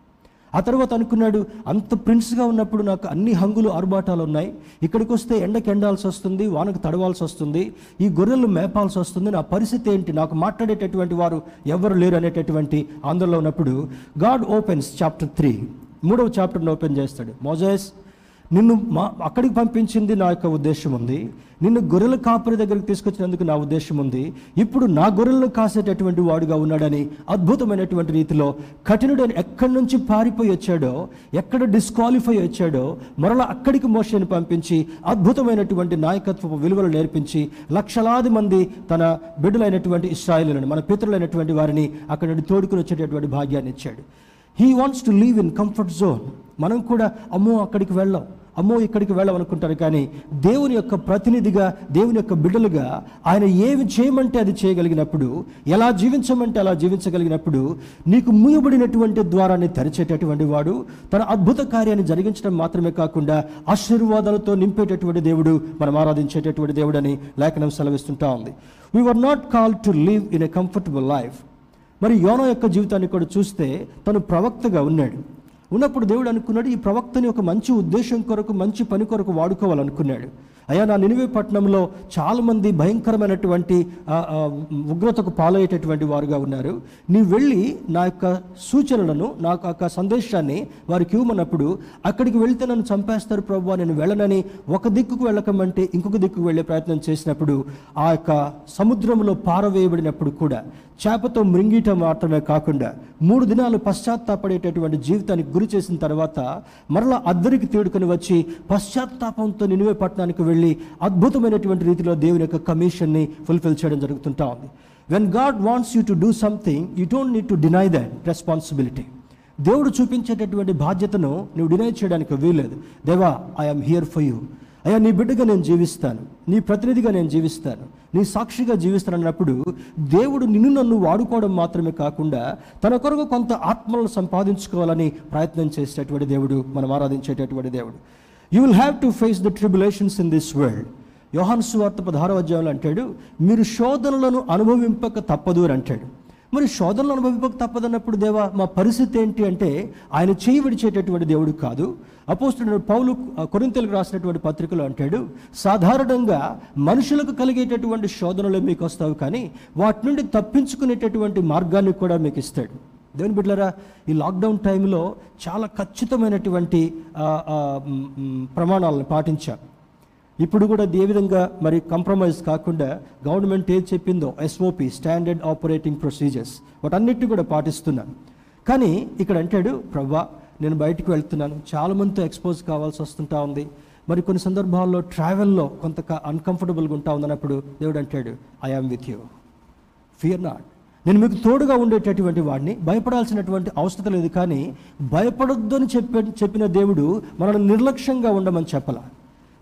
ఆ తర్వాత అనుకున్నాడు అంత ప్రిన్స్గా ఉన్నప్పుడు నాకు అన్ని హంగులు ఆర్భాటాలు ఉన్నాయి ఇక్కడికి వస్తే ఎండకి ఎండాల్సి వస్తుంది వానకు తడవాల్సి వస్తుంది ఈ గొర్రెలు మేపాల్సి వస్తుంది. నా పరిస్థితి ఏంటి? నాకు మాట్లాడేటటువంటి వారు ఎవరు లేరు అనేటటువంటి ఆందోళన ఉన్నప్పుడు గాడ్ ఓపెన్స్ చాప్టర్ త్రీ మూడవ చాప్టర్ని ఓపెన్ చేస్తాడు. మోజాస్ నిన్ను మా అక్కడికి పంపించింది నా యొక్క ఉద్దేశం ఉంది. నిన్ను గొర్రెల కాపరి దగ్గరికి తీసుకొచ్చినందుకు నా ఉద్దేశం ఉంది. ఇప్పుడు నా గొర్రెలను కాసేటటువంటి వాడుగా ఉన్నాడని అద్భుతమైనటువంటి రీతిలో కఠినుడని ఎక్కడి నుంచి పారిపోయి వచ్చాడో ఎక్కడ డిస్క్వాలిఫై వచ్చాడో మరలా అక్కడికి మోషని పంపించి అద్భుతమైనటువంటి నాయకత్వ విలువలు నేర్పించి లక్షలాది మంది తన బిడ్డలైనటువంటి ఇస్రాయిలను మన పితరులైనటువంటి వారిని అక్కడ నుండి తోడుకుని వచ్చేటటువంటి భాగ్యాన్ని ఇచ్చాడు. He wants to leave in comfort zone మనం కూడా అమ్మో అక్కడికి వెళ్ళాం. అమ్మో ఇక్కడికి వెళ్ళాం అనుకుంటారు కానీ దేవుని యొక్క ప్రతినిధిగా దేవుని యొక్క బిడ్డలుగా ఆయన ఏమి చేయమంటే అది చేయగలిగినప్పుడు ఎలా జీవించమంటే అలా జీవించగలిగినప్పుడు నీకు మూయబడినటువంటి ద్వారాన్ని తెరిచేటటువంటి వాడు తన అద్భుత కార్యాన్ని జరిగించడం మాత్రమే కాకుండా ఆశీర్వాదాలతో నింపేటటువంటి దేవుడు మనం ఆరాధించేటటువంటి దేవుడు అని లేఖనం సెలవిస్తుంటా ఉంది. We are not call to live in a comfortable life మరి యోనో యొక్క జీవితాన్ని కూడా చూస్తే తను ప్రవక్తగా ఉన్నాడు. ఉన్నప్పుడు దేవుడు అనుకున్నాడు ఈ ప్రవక్తని ఒక మంచి ఉద్దేశం కొరకు మంచి పని కొరకు వాడుకోవాలనుకున్నాడు. అయ్యా నా నినివే పట్టణంలో చాలామంది భయంకరమైనటువంటి ఉగ్రతకు పాలయ్యేటటువంటి వారుగా ఉన్నారు. నీ వెళ్ళి నా యొక్క సూచనలను నా యొక్క సందేశాన్ని వారికి ఇవ్వమన్నప్పుడు అక్కడికి వెళ్తే నన్ను చంపేస్తారు ప్రభు నేను వెళ్ళనని ఒక దిక్కుకు వెళ్ళకమంటే ఇంకొక దిక్కుకు వెళ్ళే ప్రయత్నం చేసినప్పుడు ఆ యొక్క సముద్రంలో పారవేయబడినప్పుడు కూడా చేపతో మృంగీయటం మాత్రమే కాకుండా మూడు దినాలు పశ్చాత్తాపడేటటువంటి జీవితానికి గురి చేసిన తర్వాత మరలా అద్దరికి తేడుకొని వచ్చి పశ్చాత్తాపంతో నినివే పట్టణానికి వెళ్ళి అద్భుతమైనటువంటి రీతిలో దేవుని యొక్క కమిషన్ని ఫుల్ఫిల్ చేయడం జరుగుతుంటా ఉంది. When God wants you to do something you don't need to deny that responsibility దేవుడు చూపించేటటువంటి బాధ్యతను నువ్వు డినై చేయడానికి వీల్లేదు. దేవా ఐఎమ్ హియర్ ఫర్ యూ అయ్యా నీ బిడ్డగా నేను జీవిస్తాను. నీ ప్రతినిధిగా నేను జీవిస్తాను. నీ సాక్షిగా జీవిస్తానన్నప్పుడు దేవుడు నిన్ను నన్ను వాడుకోవడం మాత్రమే కాకుండా తన కొరకు కొంత ఆత్మలను సంపాదించుకోవాలని ప్రయత్నం చేసేటటువంటి దేవుడు మనం ఆరాధించేటటువంటి దేవుడు. You will have to face the tribulations in this world యోహాను సువార్త పదహారవ అధ్యాయంలో అంటాడు మీరు శోధనలను అనుభవింపక తప్పదు అని అంటాడు. మరి శోధనలు అనుభవింపక తప్పదన్నప్పుడు దేవా మా పరిస్థితి ఏంటి అంటే ఆయన చేయి విడిచేటటువంటి దేవుడు కాదు. అపోస్తుడు పౌలు కొరింతలకు రాసినటువంటి పత్రికలో అంటాడు సాధారణంగా మనుషులకు కలిగేటటువంటి శోధనలు మీకు వస్తావు కానీ వాటి నుండి తప్పించుకునేటటువంటి మార్గాన్ని కూడా మీకు ఇస్తాడు. దేవుని బిడ్డలారా ఈ లాక్డౌన్ టైంలో చాలా ఖచ్చితమైనటువంటి ప్రమాణాలను పాటించాం. ఇప్పుడు కూడా ఏ విధంగా మరి కంప్రమైజ్ కాకుండా గవర్నమెంట్ ఏది చెప్పిందో ఎస్ఓపి స్టాండర్డ్ ఆపరేటింగ్ ప్రొసీజర్స్ వాటన్నిటిని కూడా పాటిస్తున్నాను. కానీ ఇక్కడ అంటాడు ప్రవ్వా నేను బయటకు వెళ్తున్నాను. చాలామందితో ఎక్స్పోజ్ కావాల్సి వస్తుంటా ఉంది. మరి కొన్ని సందర్భాల్లో ట్రావెల్లో కొంత అన్కంఫర్టబుల్గా ఉంటా ఉందన్నప్పుడు దేవుడు అంటాడు I with you fear not నేను మీకు తోడుగా ఉండేటటువంటి వాడిని భయపడాల్సినటువంటి అవసరం లేదు కానీ భయపడొద్దని చెప్పే చెప్పిన దేవుడు మనల్ని నిర్లక్ష్యంగా ఉండమని చెప్పలా.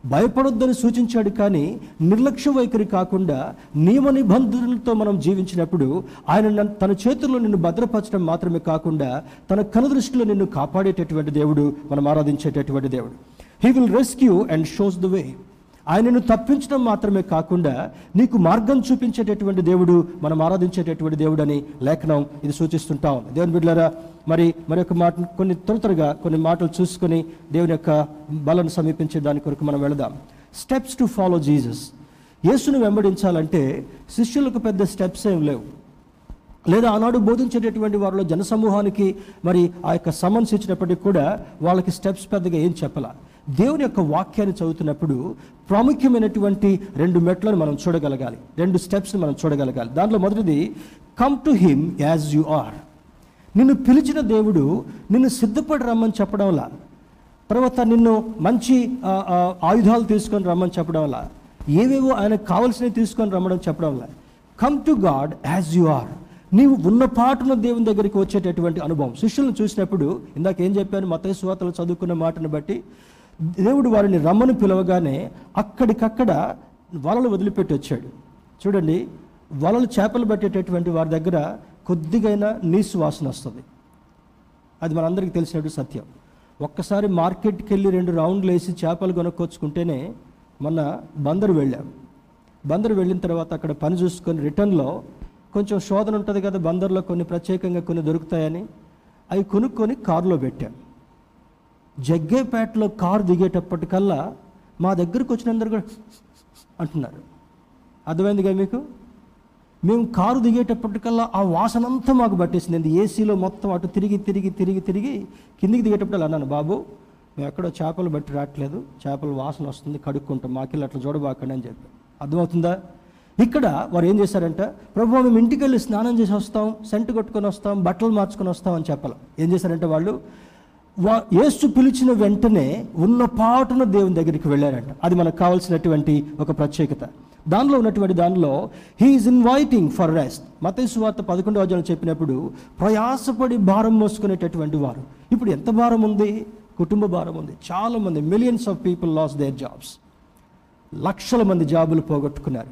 భయపడొద్దని సూచించాడు కానీ నిర్లక్ష్య వైఖరి కాకుండా నియమ నిబంధనలతో మనం జీవించినప్పుడు ఆయన తన చేతుల్లో నిన్ను భద్రపరచడం మాత్రమే కాకుండా తన కనుదృష్టిలో నిన్ను కాపాడేటటువంటి దేవుడు మనం ఆరాధించేటటువంటి దేవుడు. He will rescue and shows the way ఆయనను తప్పించడం మాత్రమే కాకుండా నీకు మార్గం చూపించేటటువంటి దేవుడు మనం ఆరాధించేటటువంటి దేవుడు అని లేఖనం ఇది సూచిస్తుంటా ఉంది. దేవుని బిడ్డలారా మరి మరి యొక్క మాట కొన్ని త్వర త్వరగా కొన్ని మాటలు చూసుకొని దేవుని యొక్క బలను సమీపించే దాని కొరకు మనం వెళదాం. స్టెప్స్ టు ఫాలో జీసస్ యేసును వెంబడించాలంటే శిష్యులకు పెద్ద స్టెప్స్ ఏం లేవు. లేదా ఆనాడు బోధించేటటువంటి వారిలో జనసమూహానికి మరి ఆ యొక్క సమన్స్ ఇచ్చినప్పటికీ కూడా వాళ్ళకి స్టెప్స్ పెద్దగా ఏం చెప్పాల. దేవుని యొక్క వాక్యాన్ని చదువుతున్నప్పుడు ప్రాముఖ్యమైనటువంటి రెండు మెట్లను మనం చూడగలగాలి. రెండు స్టెప్స్ని మనం చూడగలగాలి. దాంట్లో మొదటిది come to him as you are నిన్ను పిలిచిన దేవుడు నిన్ను సిద్ధపడి రమ్మని చెప్పడంలా తర్వాత నిన్ను మంచి ఆయుధాలు తీసుకొని రమ్మని చెప్పడం వల్ల ఏవేవో ఆయనకు కావలసినవి తీసుకొని రమ్మడం చెప్పడం వల్ల come to God as you are నీవు ఉన్న పాటున దేవుని దగ్గరికి వచ్చేటటువంటి అనుభవం. శిష్యులను చూసినప్పుడు ఇందాక ఏం చెప్పాను? మత స్వాతలు చదువుకున్న మాటను బట్టి దేవుడు వారిని రమ్మని పిలవగానే అక్కడికక్కడ వలలు వదిలిపెట్టి వచ్చాడు. చూడండి వలలు చేపలు పట్టేటటువంటి వారి దగ్గర కొద్దిగైనా నీసు వాసన వస్తుంది. అది మనందరికీ తెలిసినట్టు సత్యం. ఒక్కసారి మార్కెట్కి వెళ్ళి రెండు రౌండ్లు వేసి చేపలు కొనుక్కొచ్చుకుంటేనే మొన్న బందరు వెళ్ళాం. బందరు వెళ్ళిన తర్వాత అక్కడ పని చూసుకొని రిటర్న్లో కొంచెం శోధన ఉంటుంది కదా బందర్లో కొన్ని ప్రత్యేకంగా కొన్ని దొరుకుతాయని అవి కొనుక్కొని కారులో పెట్టాం. జగ్గేపేటలో కారు దిగేటప్పటికల్లా మా దగ్గరకు వచ్చినందరూ కూడా అంటున్నారు. అర్థమైందిగా మీకు? మేము కారు దిగేటప్పటికల్లా ఆ వాసన అంతా మాకు పట్టేసింది. అండి ఏసీలో మొత్తం అటు తిరిగి తిరిగి తిరిగి తిరిగి కిందికి దిగేటప్పుడు అన్నాను బాబు మేము ఎక్కడో చేపలు బట్టి రావట్లేదు. చేపల వాసన వస్తుంది కడుక్కుంటాం. మాకెళ్ళి అట్లా చూడబాకండి అని చెప్పి. అర్థమవుతుందా? ఇక్కడ వారు ఏం చేశారంట? ప్రభు మేము ఇంటికి వెళ్ళి స్నానం చేసి వస్తాం సెంటు కొట్టుకొని వస్తాం బట్టలు మార్చుకొని వస్తాం అని చెప్పాలి. ఏం చేశారంటే వాళ్ళు? వా యేసు పిలిచిన వెంటనే ఉన్న పాటున దేవుని దగ్గరికి వెళ్ళారంట. అది మనకు కావాల్సినటువంటి ఒక ప్రత్యేకత. దానిలో ఉన్నటువంటి దానిలో హీఈస్ ఇన్వైటింగ్ ఫర్ రెస్ట్ మతేసు వార్త పదకొండవ అధ్యాయంలో చెప్పినప్పుడు ప్రయాసపడి భారం మోసుకునేటటువంటి వారు. ఇప్పుడు ఎంత భారం ఉంది? కుటుంబ భారం ఉంది. చాలామంది millions of people loss their jobs లక్షల మంది జాబులు పోగొట్టుకున్నారు.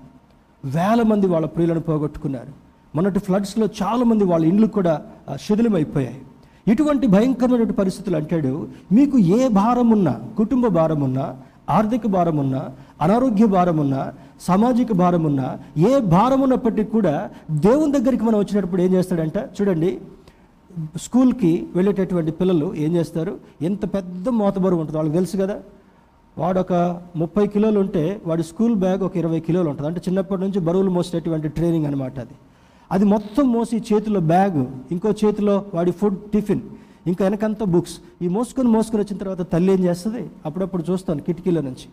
వేల మంది వాళ్ళ ప్రియులను పోగొట్టుకున్నారు. మొన్నటి ఫ్లడ్స్లో చాలామంది వాళ్ళ ఇండ్లు కూడా శిథిలమైపోయాయి. ఇటువంటి భయంకరమైనటువంటి పరిస్థితులు అంటాడు మీకు ఏ భారం ఉన్నా కుటుంబ భారం ఉన్నా ఆర్థిక భారం ఉన్నా అనారోగ్య భారం ఉన్నా సామాజిక భారం ఉన్నా ఏ భారం ఉన్నప్పటికీ కూడా దేవుని దగ్గరికి మనం వచ్చినప్పుడు ఏం చేస్తాడంట? చూడండి స్కూల్కి వెళ్ళేటటువంటి పిల్లలు ఏం చేస్తారు? ఎంత పెద్ద మోతబరువు ఉంటుంది వాళ్ళకి తెలుసు కదా? వాడు ఒక ముప్పై కిలోలు ఉంటే వాడి స్కూల్ బ్యాగ్ ఒక ఇరవై కిలోలు ఉంటుంది అంటే చిన్నప్పటి నుంచి బరువులు మోసేటటువంటి ట్రైనింగ్ అనమాట అది. అది మొత్తం మోసి చేతిలో బ్యాగ్ ఇంకో చేతిలో వాడి ఫుడ్ టిఫిన్ ఇంకా వెనకంతా బుక్స్. ఈ మోసుకొని మోసుకొని వచ్చిన తర్వాత తల్లి ఏం చేస్తుంది? అప్పుడప్పుడు చూస్తాను కిటికీల నుంచి.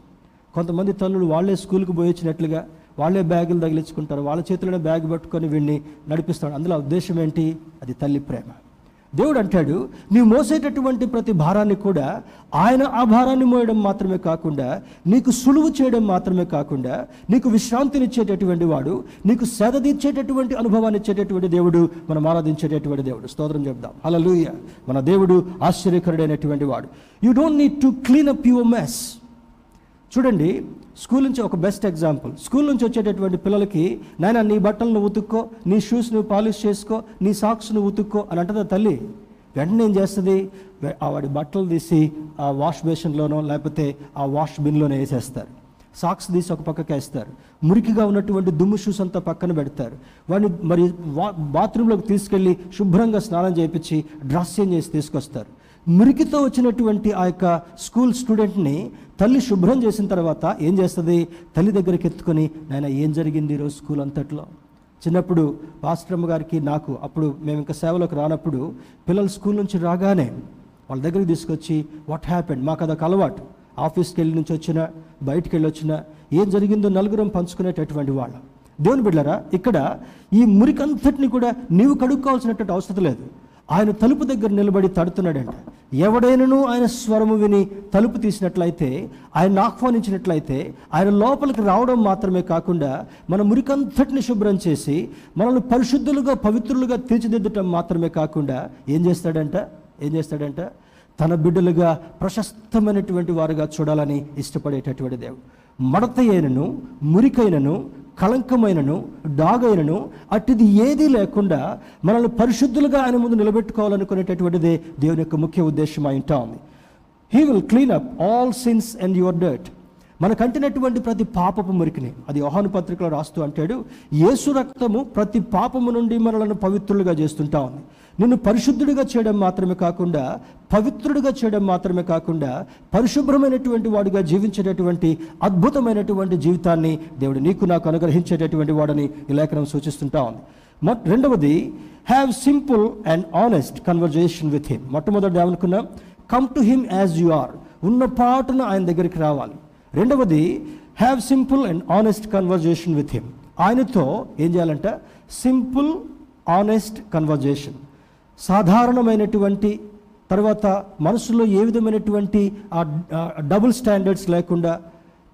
కొంతమంది తల్లులు వాళ్ళే స్కూల్కి పోయి వచ్చినట్లుగా వాళ్ళే బ్యాగులు తగిలించుకుంటారు. వాళ్ళ చేతిలోనే బ్యాగ్ పట్టుకొని వీడిని నడిపిస్తాడు. అందులో ఉద్దేశం ఏంటి? అది తల్లి ప్రేమ. దేవుడు అంటాడు నీవు మోసేటటువంటి ప్రతి భారాన్ని కూడా ఆయన ఆ భారాన్ని మోయడం మాత్రమే కాకుండా నీకు సులువు చేయడం మాత్రమే కాకుండా నీకు విశ్రాంతినిచ్చేటటువంటి వాడు నీకు సేద తీర్చేటటువంటి అనుభవాన్ని ఇచ్చేటటువంటి దేవుడు మనం ఆరాధించేటటువంటి దేవుడు. స్తోత్రం చెప్దాం. హల్లెలూయా. మన దేవుడు ఆశ్చర్యకరుడైనటువంటి వాడు. You don't need to clean up your mess చూడండి స్కూల్ నుంచి ఒక బెస్ట్ ఎగ్జాంపుల్ స్కూల్ నుంచి వచ్చేటటువంటి పిల్లలకి నాయన నీ బట్టలు నువ్వు ఉతుక్కో నీ షూస్ నువ్వు పాలిష్ చేసుకో నీ సాక్స్ నువ్వు ఉతుక్కో అని అంటదా తల్లి. వెంటనే ఏం చేస్తుంది? ఆ వాడి బట్టలు తీసి ఆ వాష్ బేసిన్లోనో లేకపోతే ఆ వాష్ బిన్లోనో వేసేస్తారు. సాక్స్ తీసి ఒక పక్కకి వేస్తారు. మురికిగా ఉన్నటువంటి దుమ్ము షూస్ అంతా పక్కన పెడతారు. వాడిని మరి వా బాత్రూంలోకి తీసుకెళ్ళి శుభ్రంగా స్నానం చేయించి డ్రెస్ చేంజ్ చేసి తీసుకొస్తారు. మురికితో వచ్చినటువంటి ఆ యొక్క స్కూల్ స్టూడెంట్ని తల్లి శుభ్రం చేసిన తర్వాత ఏం చేస్తుంది? తల్లి దగ్గరికి ఎత్తుకొని నాయన ఏం జరిగింది ఈరోజు స్కూల్ అంతట్లో? చిన్నప్పుడు పాస్టరమ్మ గారికి నాకు అప్పుడు మేము ఇంకా సేవలోకి రానప్పుడు పిల్లలు స్కూల్ నుంచి రాగానే వాళ్ళ దగ్గరికి తీసుకొచ్చి వాట్ హ్యాపెండ్ మాకు అదొక అలవాటు. ఆఫీస్కి వెళ్ళి నుంచి వచ్చినా బయటికి వెళ్ళి వచ్చినా ఏం జరిగిందో నలుగురం పంచుకునేటటువంటి వాళ్ళు. దేవుని బిడ్డరా ఇక్కడ ఈ మురికంతటిని కూడా నీవు కడుక్కోవాల్సినటువంటి అవసరం లేదు. ఆయన తలుపు దగ్గర నిలబడి తడుతున్నాడంట. ఎవడైనను ఆయన స్వరము విని తలుపు తీసినట్లయితే ఆయన ఆహ్వానించినట్లయితే ఆయన లోపలికి రావడం మాత్రమే కాకుండా మన మురికంతటిని శుభ్రం చేసి మనల్ని పరిశుద్ధులుగా పవిత్రులుగా తీర్చిదిద్దటం మాత్రమే కాకుండా ఏం చేస్తాడంట? ఏం చేస్తాడంట? తన బిడ్డలుగా ప్రశస్తమైనటువంటి వారుగా చూడాలని ఇష్టపడేటటువంటి దేవుడు. మడత అయినను మురికైనను కళంకమైనను డాగైనను అట్టిది ఏదీ లేకుండా మనల్ని పరిశుద్ధులుగా ఆయన ముందు నిలబెట్టుకోవాలనుకునేటటువంటిదే దేవుని యొక్క ముఖ్య ఉద్దేశం అయి ఉంటా ఉంది he will clean up all sins and your dirt మనకంటినటువంటి ప్రతి పాపపు మురికిని అది యోహాను పత్రికలో రాస్తూ అంటాడు యేసు రక్తము ప్రతి పాపము నుండి మనలను పవిత్రులుగా చేస్తుంటా ఉంది నిన్ను పరిశుద్ధుడిగా చేయడం మాత్రమే కాకుండా పవిత్రుడిగా చేయడం మాత్రమే కాకుండా పరిశుభ్రమైనటువంటి వాడిగా జీవించేటటువంటి అద్భుతమైనటువంటి జీవితాన్ని దేవుడు నీకు నాకు అనుగ్రహించేటటువంటి వాడని ఈ లేఖనం సూచిస్తుంటా ఉంది. మొట్ రెండవది have simple and honest conversation with him మొట్టమొదటి ఏమనుకున్నాం? Come to him as you are ఉన్న పాటున ఆయన దగ్గరికి రావాలి. రెండవది have simple and honest conversation with him ఆయనతో ఏం చేయాలంట? సింపుల్ ఆనెస్ట్ కన్వర్జేషన్ సాధారణమైనటువంటి తర్వాత మనసులో ఏ విధమైనటువంటి ఆ డబుల్ స్టాండర్డ్స్ లేకుండా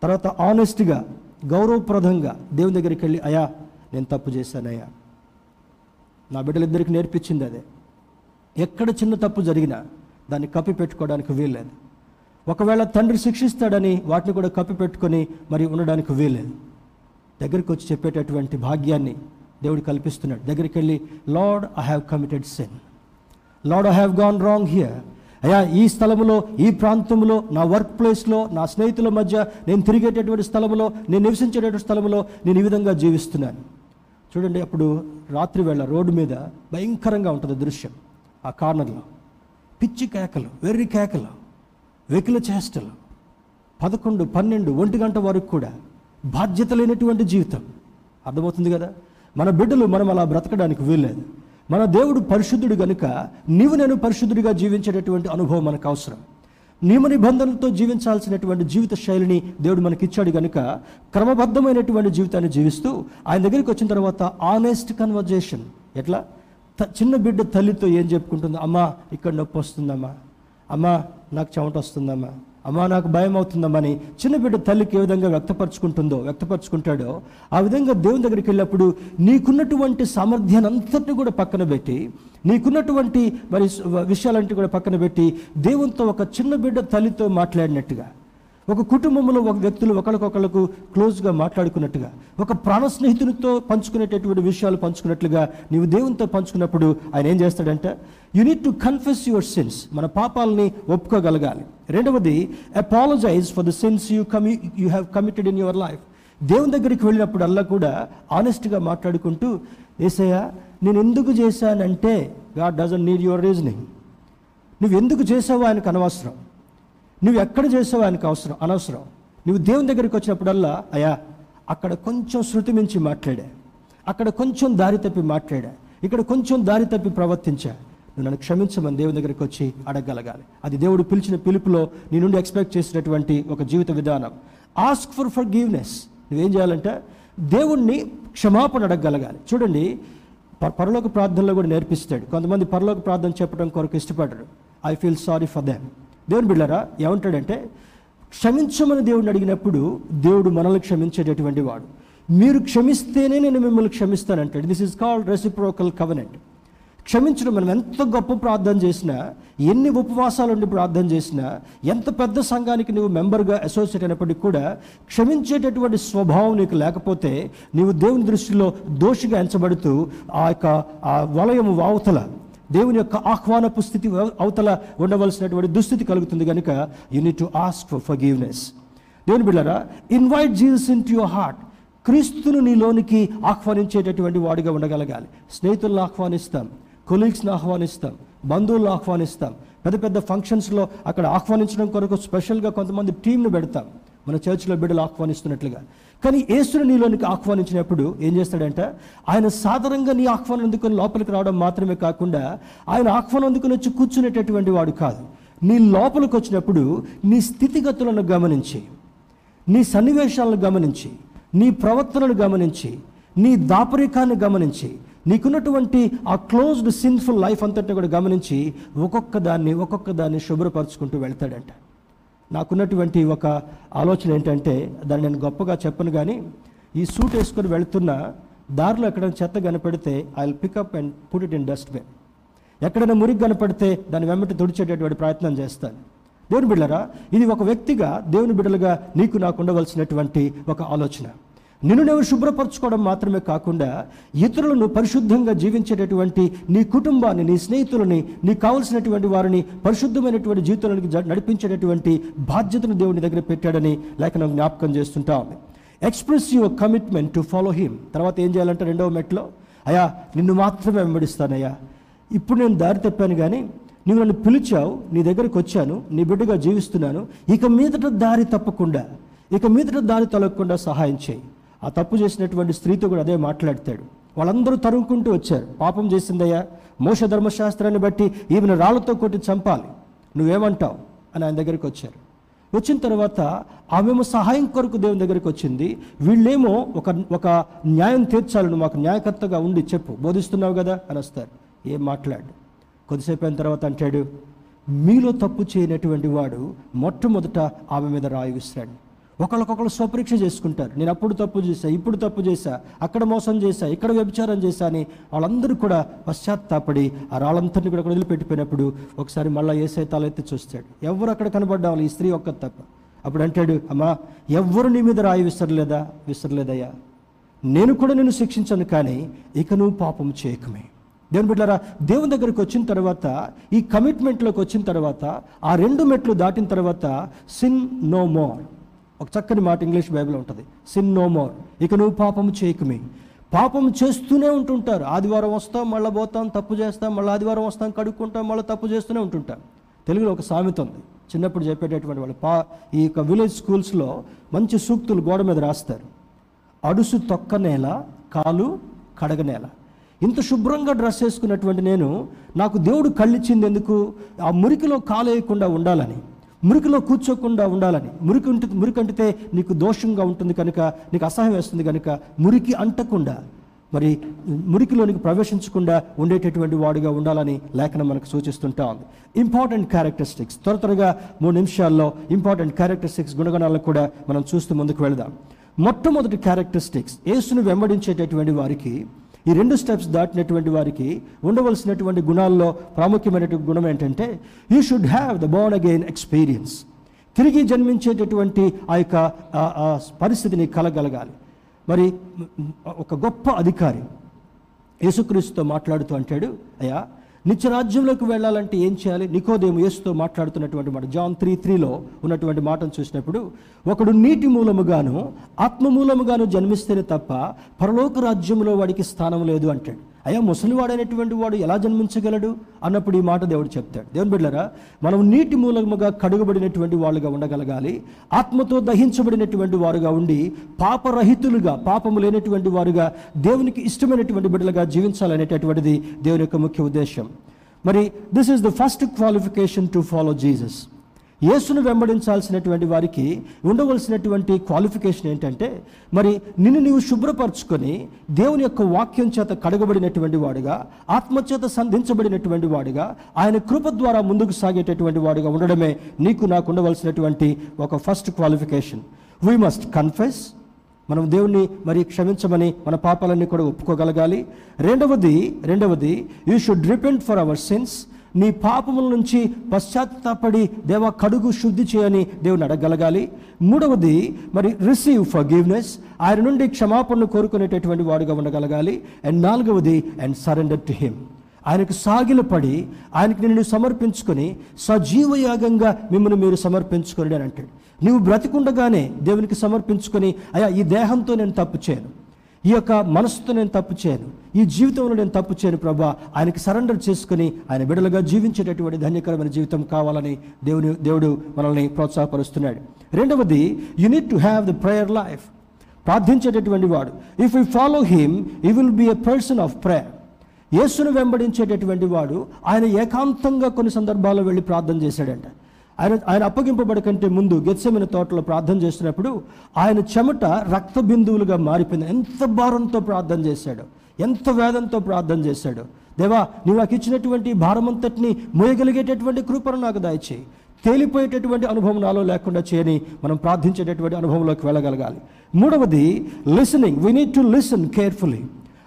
తర్వాత ఆనెస్ట్గా గౌరవప్రదంగా దేవుని దగ్గరికి వెళ్ళి అయా నేను తప్పు చేశానయ్యా. నా బిడ్డలిద్దరికి నేర్పించింది అదే. ఎక్కడ చిన్న తప్పు జరిగినా దాన్ని కప్పి పెట్టుకోవడానికి వీల్లేదు. ఒకవేళ తండ్రి శిక్షిస్తాడని వాటిని కూడా కప్పి పెట్టుకొని మరి ఉండడానికి వీల్లేదు. దగ్గరికి వచ్చి చెప్పేటటువంటి భాగ్యాన్ని దేవుడు కల్పిస్తున్నాడు. దగ్గరికి వెళ్ళి lord I have committed sin lord I have gone wrong here అయ్యా ఈ స్థలంలో ఈ ప్రాంతంలో నా వర్క్ ప్లేస్లో నా స్నేహితుల మధ్య నేను తిరిగేటటువంటి స్థలంలో నేను నివసించేటటువంటి స్థలంలో నేను ఈ విధంగా జీవిస్తున్నాను. చూడండి అప్పుడు రాత్రి వేళ రోడ్డు మీద భయంకరంగా ఉంటుంది దృశ్యం. ఆ కార్నర్లో. పిచ్చి కేకలు వెర్రి కేకలు వెకిల చేష్టలు. పదకొండు పన్నెండు ఒంటి గంట వరకు కూడా బాధ్యత లేనటువంటి జీవితం. అర్థమవుతుంది కదా? మన బిడ్డలు మనం అలా బ్రతకడానికి వీల్లేదు. మన దేవుడు పరిశుద్ధుడు గనుక నీవు నేను పరిశుద్ధుడిగా జీవించేటటువంటి అనుభవం మనకు అవసరం. నియమ నిబంధనలతో జీవించాల్సినటువంటి జీవిత శైలిని దేవుడు మనకి ఇచ్చాడు గనుక క్రమబద్ధమైనటువంటి జీవితాన్ని జీవిస్తూ ఆయన దగ్గరికి వచ్చిన తర్వాత ఆనెస్ట్ కన్వర్జేషన్ ఎట్లా? త- చిన్న బిడ్డ తల్లితో ఏం చెప్పుకుంటుంది అమ్మా ఇక్కడ నొప్పి వస్తుందమ్మా. అమ్మా నాకు చెమట వస్తుందమ్మా. అమ్మా నాకు భయం అవుతుందమ్మని చిన్న బిడ్డ తల్లికి ఏ విధంగా వ్యక్తపరచుకుంటుందో వ్యక్తపరచుకుంటాడో ఆ విధంగా దేవుని దగ్గరికి వెళ్ళినప్పుడు నీకున్నటువంటి సామర్థ్యాన్ని అంతటిని కూడా పక్కన పెట్టి నీకున్నటువంటి మరి విషయాలంటే కూడా పక్కన పెట్టి దేవునితో ఒక చిన్న బిడ్డ తల్లితో మాట్లాడినట్టుగా ఒక కుటుంబంలో ఒక వ్యక్తులు ఒకరికొకరికి క్లోజ్గా మాట్లాడుకున్నట్టుగా ఒక ప్రాణ స్నేహితునితో పంచుకునేటటువంటి విషయాలు పంచుకున్నట్లుగా నీవు దేవునితో పంచుకున్నప్పుడు ఆయన ఏం చేస్తాడంటే? You need to confess your sins మన పాపాలని ఒప్పుకోగలగాలి. రెండవది apologize for the sins you commit you have committed in your life దేవుని దగ్గరికి వెళ్ళినప్పుడు అల్లా కూడా ఆనెస్ట్గా మాట్లాడుకుంటూ ఏసయ్య నేను ఎందుకు చేశానంటే God doesn't need your reasoning నువ్వు ఎందుకు చేసావో ఆయనకు అనవసరం. నువ్వు ఎక్కడ చేసావు ఆయనకు అవసరం అనవసరం? నువ్వు దేవుని దగ్గరికి వచ్చినప్పుడల్లా అయ్యా అక్కడ కొంచెం శృతి మించి మాట్లాడా? అక్కడ కొంచెం దారి తప్పి మాట్లాడా? ఇక్కడ కొంచెం దారి తప్పి ప్రవర్తించా? నువ్వు నన్ను క్షమించమని దేవుని దగ్గరికి వచ్చి అడగగలగాలి. అది దేవుడు పిలిచిన పిలుపులో నీ నుండి ఎక్స్పెక్ట్ చేసినటువంటి ఒక జీవిత విధానం. ఆస్క్ ఫర్ ఫర్ గివ్నెస్ నువ్వేం చేయాలంటే దేవుణ్ణి క్షమాపణ అడగగలగాలి. చూడండి ప- పరలోక ప్రార్థనలో కూడా నేర్పిస్తాడు. కొంతమంది పరలోక ప్రార్థన చెప్పడం కొరకు ఇష్టపడరు. I feel sorry for them దేవుని బిళ్ళరా ఏమంటాడంటే క్షమించమని దేవుడిని అడిగినప్పుడు దేవుడు మనల్ని క్షమించేటటువంటి వాడు. మీరు క్షమిస్తేనే నేను మిమ్మల్ని క్షమిస్తానంటాడు. This is called reciprocal covenant క్షమించడం మనం ఎంత గొప్ప ప్రార్థన చేసినా ఎన్ని ఉపవాసాలు ఉండి ప్రార్థన చేసినా ఎంత పెద్ద సంఘానికి నువ్వు మెంబర్గా అసోసియేట్ అయినప్పటికీ కూడా క్షమించేటటువంటి స్వభావం నీకు లేకపోతే నీవు దేవుని దృష్టిలో దోషిగా ఎంచబడుతూ ఆ యొక్క ఆ వలయము వావతల దేవుని యొక్క ఆహ్వానపు స్థితి అవతల ఉండవలసినటువంటి దుస్థితి కలుగుతుంది కనుక you need to ask for forgiveness దేవుని బిళ్ళరా invite Jesus into your heart క్రీస్తును నీలోనికి ఆహ్వానించేటటువంటి వాడిగా ఉండగలగాలి. స్నేహితులను ఆహ్వానిస్తాం కొలీగ్స్ని ఆహ్వానిస్తాం బంధువులను ఆహ్వానిస్తాం. పెద్ద పెద్ద ఫంక్షన్స్లో అక్కడ ఆహ్వానించడం కొరకు స్పెషల్గా కొంతమంది టీంను పెడతాం. మన చర్చిలో బిడ్డలు ఆహ్వానిస్తున్నట్లుగా. కానీ యేసుని నీలోనికి ఆహ్వానించినప్పుడు ఏం చేస్తాడంటే? ఆయన సాధారణంగా నీ ఆహ్వానం అందుకొని లోపలికి రావడం మాత్రమే కాకుండా ఆయన ఆహ్వానం అందుకొని వచ్చి కూర్చునేటటువంటి వాడు కాదు. నీ లోపలికి వచ్చినప్పుడు నీ స్థితిగతులను గమనించి నీ సన్నివేశాలను గమనించి నీ ప్రవర్తనను గమనించి నీ దాపరికాన్ని గమనించి నీకున్నటువంటి ఆ క్లోజ్డ్ సిన్ఫుల్ లైఫ్ అంతటా కూడా గమనించి ఒక్కొక్క దాన్ని ఒక్కొక్క దాన్ని శుభ్రపరచుకుంటూ వెళ్తాడంట. నాకున్నటువంటి ఒక ఆలోచన ఏంటంటే దాన్ని నేను గొప్పగా చెప్పను కానీ ఈ సూట్ వేసుకొని వెళుతున్న దారిలో ఎక్కడైనా చెత్త కనపడితే I will pick up and put it in dustbin ఎక్కడైనా మురికి కనపడితే దాని వెంబటి తుడిచేటటువంటి ప్రయత్నం చేస్తాను. దేవుని బిడ్డరా ఇది ఒక వ్యక్తిగా దేవుని బిడ్డలుగా నీకు నాకు ఉండవలసినటువంటి ఒక ఆలోచన. నిన్ను నువ్వు శుభ్రపరచుకోవడం మాత్రమే కాకుండా ఇతరులను పరిశుద్ధంగా జీవించేటటువంటి నీ కుటుంబాన్ని నీ స్నేహితులని నీకు కావలసినటువంటి వారిని పరిశుద్ధమైనటువంటి జీవితానికి నడిపించేటటువంటి బాధ్యతను దేవుని దగ్గర పెట్టాడని లేఖనం జ్ఞాపకం చేస్తుంటాం express your commitment to follow him తర్వాత ఏం చేయాలంటే రెండవ మెట్లో అయ్యా నిన్ను మాత్రమే వెంబడిస్తానయ్యా. ఇప్పుడు నేను దారి తప్పాను కానీ నువ్వు నన్ను పిలిచావు నీ దగ్గరికి వచ్చాను నీ బిడ్డగా జీవిస్తున్నాను ఇక మీదట దారి తప్పకుండా ఇక మీదట దారి తొలగకుండా సహాయం చేయి. ఆ తప్పు చేసినటువంటి స్త్రీతో కూడా అదే మాట్లాడతాడు. వాళ్ళందరూ తరుముకుంటూ వచ్చారు. పాపం చేసిందయ్యా మోష ధర్మశాస్త్రాన్ని బట్టి ఈమెను రాళ్ళతో కొట్టి చంపాలి. నువ్వేమంటావు? అని ఆయన దగ్గరికి వచ్చారు. వచ్చిన తర్వాత ఆమెమో సహాయం కొరకు దేవుని దగ్గరికి వచ్చింది. వీళ్ళేమో ఒక ఒక న్యాయం తీర్చాలని మాకు న్యాయకర్తగా ఉండి చెప్పు బోధిస్తున్నావు కదా అని వస్తారు. ఏం మాట్లాడు? కొద్దిసేపు అయిన తర్వాత అంటాడు మీలో తప్పు చేయనటువంటి వాడు మొట్టమొదట ఆమె మీద రాయి విసిరాడు. ఒకళ్ళకొకళ్ళు స్వపరీక్ష చేసుకుంటారు. నేను అప్పుడు తప్పు చేశా ఇప్పుడు తప్పు చేశా అక్కడ మోసం చేశా ఇక్కడ వ్యభిచారం చేశా అని వాళ్ళందరూ కూడా పశ్చాత్తాపడి ఆ రాళ్ళంతరిని కూడా అక్కడ వదిలిపెట్టిపోయినప్పుడు ఒకసారి మళ్ళీ ఏసై తలెత్తి చూస్తాడు. ఎవరు అక్కడ కనబడ్డా వాళ్ళు? ఈ స్త్రీ ఒక్క తప్ప. అప్పుడు అంటాడు అమ్మా ఎవ్వరు నీ మీద రాయి విసరలేదా? విసరలేదయ్యా. నేను కూడా నిన్ను శిక్షించను కానీ ఇక నువ్వు పాపం చేయకమే. దేవుని బిడ్డారా దేవుని దగ్గరికి వచ్చిన తర్వాత ఈ కమిట్మెంట్లోకి వచ్చిన తర్వాత ఆ రెండు మెట్లు దాటిన తర్వాత సిన్ నో మోర్ ఒక చక్కని మాట ఇంగ్లీష్ బైబిల్ ఉంటుంది. సిన్ నో మోర్ ఇక నువ్వు పాపం చేయకమే. పాపం చేస్తూనే ఉంటుంటారు. ఆదివారం వస్తాం మళ్ళీ పోతాం తప్పు చేస్తాం మళ్ళీ ఆదివారం వస్తాం కడుక్కుంటాం మళ్ళీ తప్పు చేస్తూనే ఉంటుంటాం. తెలుగులో ఒక సామెత ఉంది. చిన్నప్పుడు చెప్పేటటువంటి వాళ్ళు పా ఈ యొక్క విలేజ్ స్కూల్స్లో మంచి సూక్తులు గోడ మీద రాస్తారు. అడుసు తొక్క నేల కాలు కడగ నేల. ఇంత శుభ్రంగా డ్రెస్ వేసుకున్నటువంటి నేను నాకు దేవుడు కళ్ళిచ్చింది ఎందుకు? ఆ మురికిలో కాలు వేయకుండా ఉండాలని. మురికిలో కూర్చోకుండా ఉండాలని. మురికి ఉంటి మురికి అంటితే నీకు దోషంగా ఉంటుంది కనుక నీకు అసహ్యం వేస్తుంది కనుక మురికి అంటకుండా మరి మురికిలోనికి ప్రవేశించకుండా ఉండేటటువంటి వాడిగా ఉండాలని లేఖనం మనకు సూచిస్తుంటా ఉంది. ఇంపార్టెంట్ క్యారెక్టరిస్టిక్స్ త్వర త్వరగా మూడు నిమిషాల్లో ఇంపార్టెంట్ క్యారెక్టరిస్టిక్స్ గుణగణాలను కూడా మనం చూస్తూ ముందుకు వెళదాం. మొట్టమొదటి క్యారెక్టరిస్టిక్స్ యేసును వెంబడించేటటువంటి వారికి ఈ రెండు స్టెప్స్ దాటినటువంటి వారికి ఉండవలసినటువంటి గుణాల్లో ప్రాముఖ్యమైనటువంటి గుణం ఏంటంటే you should have the born again experience తిరిగి జన్మించేటటువంటి ఆ యొక్క పరిస్థితిని కలగలగాలి. మరి ఒక గొప్ప అధికారి యేసుక్రీస్తుతో మాట్లాడుతూ అంటాడు అయ్యా నిత్య రాజ్యంలోకి వెళ్ళాలంటే ఏం చేయాలి? నికోదేము యేసుతో మాట్లాడుతున్నటువంటి మాట. జాన్ త్రీ త్రీలో ఉన్నటువంటి మాటను చూసినప్పుడు ఒకడు నీటి మూలముగాను ఆత్మ మూలముగాను జన్మిస్తేనే తప్ప పరలోక రాజ్యంలో వాడికి స్థానం లేదు అంటాడు. అయ్యా ముసలివాడైనటువంటి వాడు ఎలా జన్మించగలడు అన్నప్పుడు ఈ మాట దేవుడు చెప్తాడు. దేవుని బిడ్డరా మనం నీటి మూలముగా కడుగబడినటువంటి వాళ్ళుగా ఉండగలగాలి ఆత్మతో దహించబడినటువంటి వారుగా ఉండి పాపరహితులుగా పాపము లేనటువంటి వారుగా దేవునికి ఇష్టమైనటువంటి బిడ్డలుగా జీవించాలనేటటువంటిది దేవుని యొక్క ముఖ్య ఉద్దేశం. మరి this is the first qualification to follow Jesus యేసును వెంబడించాల్సినటువంటి వారికి ఉండవలసినటువంటి క్వాలిఫికేషన్ ఏంటంటే మరి నిన్ను నీవు శుభ్రపరచుకొని దేవుని యొక్క వాక్యం చేత కడగబడినటువంటి వాడుగా ఆత్మచేత సంధించబడినటువంటి వాడుగా ఆయన కృప ద్వారా ముందుకు సాగేటటువంటి వాడుగా ఉండడమే నీకు నాకు ఉండవలసినటువంటి ఒక first qualification. We must confess మనం దేవుణ్ణి మరి క్షమించమని మన పాపాలన్నీ కూడా ఒప్పుకోగలగాలి. రెండవది రెండవది you should repent for our sins నీ పాపముల నుంచి పశ్చాత్తాపడి దేవ కడుగు శుద్ధి చేయని దేవుని అడగలగాలి. మూడవది మరి రిసీవ్ ఫర్ గివ్నెస్ ఆయన నుండి క్షమాపణను కోరుకునేటటువంటి వాడుగా ఉండగలగాలి. అండ్ నాలుగవది అండ్ సరెండర్ టు హిమ్ ఆయనకు సాగిలపడి ఆయనకి నిన్ను సమర్పించుకొని సజీవయాగంగా మిమ్మల్ని మీరు సమర్పించుకొని అని అంటాడు. నువ్వు బ్రతికుండగానే దేవునికి సమర్పించుకొని అయ్యా ఈ దేహంతో నేను తప్పు చేయను. ఈ యొక్క మనసుతో నేను తప్పు చేయను. ఈ జీవితంలో నేను తప్పు చేయను ప్రభా. ఆయనకి సరెండర్ చేసుకుని ఆయన విడలుగా జీవించేటటువంటి ధన్యకరమైన జీవితం కావాలని దేవుని దేవుడు మనల్ని ప్రోత్సాహపరుస్తున్నాడు. రెండవది you need to have the prayer life ప్రార్థించేటటువంటి వాడు. If you follow him you will be a person of prayer యేసును వెంబడించేటటువంటి వాడు ఆయన ఏకాంతంగా కొన్ని సందర్భాల్లో వెళ్ళి ప్రార్థన చేశాడంట. ఆయన ఆయన అప్పగింపబడకంటే ముందు గెత్సెమిన తోటలో ప్రార్థన చేసినప్పుడు ఆయన చెమట రక్త బిందువులుగా మారిపోయింది. ఎంత భారంతో ప్రార్థన చేశాడు. ఎంత వేదంతో ప్రార్థన చేశాడు. దేవా నువ్వు నాకు ఇచ్చినటువంటి భారమంతటిని మోయగలిగేటటువంటి కృపను నాకు దయచేయి. తేలిపోయేటటువంటి అనుభవం నాలో లేకుండా చేయని మనం ప్రార్థించేటటువంటి అనుభవంలోకి వెళ్ళగలగాలి. మూడవది listening. We need to listen carefully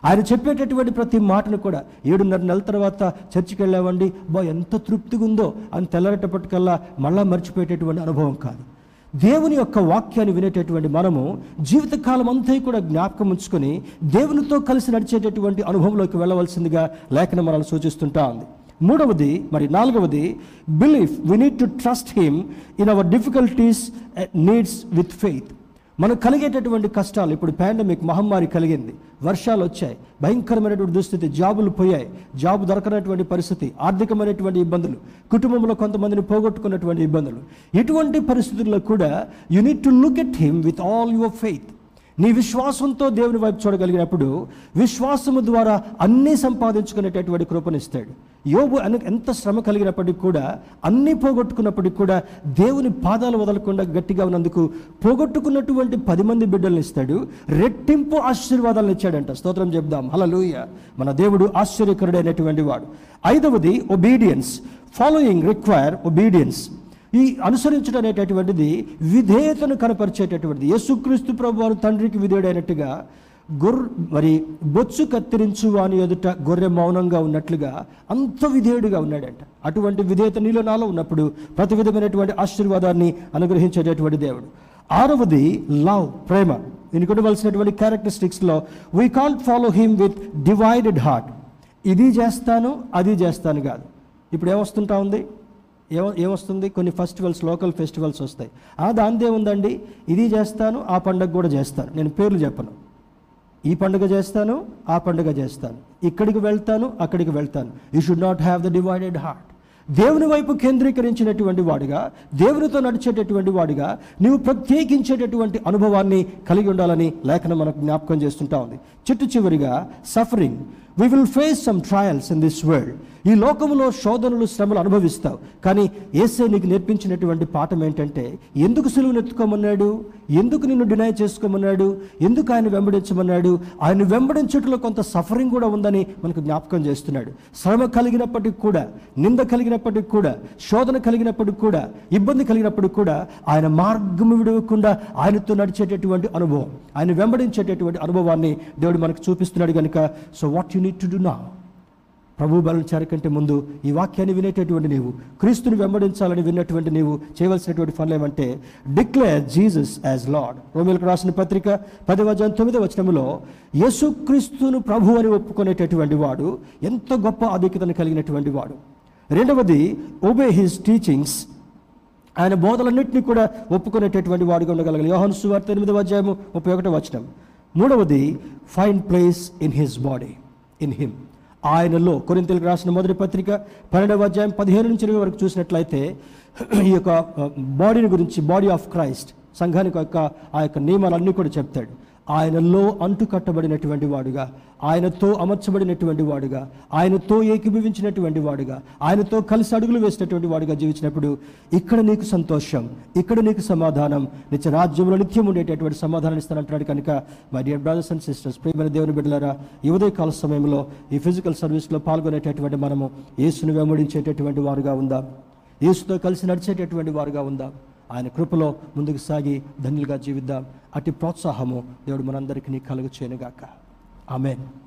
ఆయన చెప్పేటటువంటి ప్రతి మాటను కూడా ఏడున్నర నెలల తర్వాత చర్చికి వెళ్ళామండి బా ఎంత తృప్తిగా ఉందో. అని తెల్లరేటప్పటికల్లా మళ్ళా మర్చిపోయేటటువంటి అనుభవం కాదు. దేవుని యొక్క వాక్యాన్ని వినేటటువంటి మనము జీవితకాలం అంతా కూడా జ్ఞాపకం ఉంచుకొని దేవునితో కలిసి నడిచేటటువంటి అనుభవంలోకి వెళ్ళవలసిందిగా లేఖనం మనల్ని సూచిస్తుంటా ఉంది. మూడవది మరి నాలుగవది belief we need to trust him in our difficulties needs with faith మనకు కలిగేటటువంటి కష్టాలు ఇప్పుడు పాండమిక్ మహమ్మారి కలిగింది వర్షాలు వచ్చాయి భయంకరమైనటువంటి దుస్థితి జాబులు పోయాయి జాబు దొరకనటువంటి పరిస్థితి ఆర్థికమైనటువంటి ఇబ్బందులు కుటుంబంలో కొంతమందిని పోగొట్టుకున్నటువంటి ఇబ్బందులు. ఇటువంటి పరిస్థితుల్లో కూడా you need to look at him with all your faith నీ విశ్వాసంతో దేవుని వైపు చూడగలిగినప్పుడు విశ్వాసము ద్వారా అన్నీ సంపాదించుకునేటటువంటి కృపనిస్తాడు యోబు అనే ఎంత శ్రమ కలిగినప్పటికీ కూడా అన్నీ పోగొట్టుకున్నప్పటికీ కూడా దేవుని పాదాలు వదలకుండా గట్టిగా ఉన్నందుకు పోగొట్టుకున్నటువంటి పది మంది బిడ్డలను ఇస్తాడు. రెట్టింపు ఆశీర్వాదాలను ఇచ్చాడంట. స్తోత్రం చెప్దాం. హలలుయ మన దేవుడు ఆశ్చర్యకరుడైనటువంటి వాడు. ఐదవది ఒబీడియన్స్ ఫాలోయింగ్ రిక్వైర్ ఒబీడియన్స్ ఈ అనుసరించడం అనేటటువంటిది విధేయతను కనపరిచేటటువంటిది. యేసుక్రీస్తు ప్రభు వారు తండ్రికి విధేయుడైనట్టుగా గొర్ర మరి బొచ్చు కత్తిరించు వాని ఎదుట గొర్రె మౌనంగా ఉన్నట్లుగా అంత విధేయుడిగా ఉన్నాడంట. అటువంటి విధేయత నీలో నాలో ఉన్నప్పుడు ప్రతి విధమైనటువంటి ఆశీర్వాదాన్ని అనుగ్రహించేటటువంటి దేవుడు. ఆరవది లవ్ ప్రేమ. దీనికి ఉండవలసినటువంటి క్యారెక్టరిస్టిక్స్లో we can't follow him with divided heart ఇది చేస్తాను అది చేస్తాను కాదు. ఇప్పుడు ఏమొస్తుంటా ఉంది? ఏ ఏమొస్తుంది? కొన్ని ఫెస్టివల్స్ లోకల్ ఫెస్టివల్స్ వస్తాయి. ఆ దాంతే ఉందండి. ఇది చేస్తాను ఆ పండగ కూడా చేస్తాను. నేను పేర్లు చెప్పను. ఈ పండుగ చేస్తాను ఆ పండుగ చేస్తాను. ఇక్కడికి వెళ్తాను అక్కడికి వెళ్తాను. You should not have the divided heart దేవుని వైపు కేంద్రీకరించినటువంటి వాడిగా దేవునితో నడిచేటటువంటి వాడిగా నీవు ప్రత్యేకించేటటువంటి అనుభవాన్ని కలిగి ఉండాలని లేఖనం మనకు జ్ఞాపకం చేస్తుంటా ఉంది. చిట్టు చివరిగా suffering we will face some trials in this world ఈ లోకంలో శోధనలు శ్రమలు అనుభవిస్తావు. కానీ ఏసే నీకు నేర్పించినటువంటి పాఠం ఏంటంటే ఎందుకు సులువును ఎత్తుకోమన్నాడు ఎందుకు నిన్ను డినై చేసుకోమన్నాడు? ఎందుకు ఆయన వెంబడించమన్నాడు? ఆయన వెంబడించుటలో కొంత సఫరింగ్ కూడా ఉందని మనకు జ్ఞాపకం చేస్తున్నాడు. శ్రమ కలిగినప్పటికి కూడా నింద కలిగినప్పటికి కూడా శోధన కలిగినప్పటికి కూడా ఇబ్బంది కలిగినప్పటికి కూడా ఆయన మార్గం విడవకుండా ఆయనతో నడిచేటటువంటి అనుభవం ఆయన వెంబడించేటటువంటి అనుభవాన్ని దేవుడు మనకు చూపిస్తున్నాడు కనుక so what you need to do నా ప్రభు బలం చేరకంటే ముందు ఈ వాక్యాన్ని వినేటటువంటి నీవు క్రీస్తుని వెంబడించాలని విన్నటువంటి నీవు చేయవలసినటువంటి పనులు ఏమంటే డిక్లేర్ జీసస్ యాజ్ లార్డ్ రోమిలకు రాసిన పత్రిక పదవ తొమ్మిది వచనంలో వచనములో యేసుక్రీస్తును ప్రభు అని ఒప్పుకునేటటువంటి వాడు ఎంత గొప్ప ఆధిక్యతను కలిగినటువంటి వాడు. రెండవది ఒబే హిస్ టీచింగ్స్ ఆయన బోధలన్నింటినీ కూడా ఒప్పుకునేటటువంటి వాడుగా ఉండగలగాలి. యోహన్ సువార్త ఎనిమిదవ అధ్యాయము ముప్పై ఒకటో వచనం. మూడవది find place in his body in him ఆయనలో కొరింతలకు రాసిన మొదటి పత్రిక పన్నెండవ అధ్యాయం పదిహేను నుంచి ఇరవై వరకు చూసినట్లయితే ఈ యొక్క బాడీని గురించి బాడీ ఆఫ్ క్రైస్ట్ సంఘానికి యొక్క ఆ యొక్క నియమాలన్నీ కూడా చెప్తాడు. ఆయనలో అంటు కట్టబడినటువంటి వాడుగా. ఆయనతో అమర్చబడినటువంటి వాడుగా. ఆయనతో ఏకీభవించినటువంటి వాడుగా. ఆయనతో కలిసి అడుగులు వేసినటువంటి వాడుగా జీవించినప్పుడు ఇక్కడ నీకు సంతోషం ఇక్కడ నీకు సమాధానం. నిత్య రాజ్యంలో నిత్యం ఉండేటటువంటి సమాధానం ఇస్తానంటున్నాడు కనుక my dear brothers and sisters ప్రియమైన దేవుని బిడ్డలారా యువదే కాల సమయంలో ఈ ఫిజికల్ సర్వీస్లో పాల్గొనేటటువంటి మనము యేసును వెంబడించేటటువంటి వారుగా ఉందాం. యేసుతో కలిసి నడిచేటటువంటి వారుగా ఉందాం. ఆయన కృపలో ముందుకు సాగి ధన్యులుగా జీవిద్దాం. అట్టి ప్రోత్సాహము దేవుడు మనందరికీ కలుగు చేయనుగాక. ఆమెన్.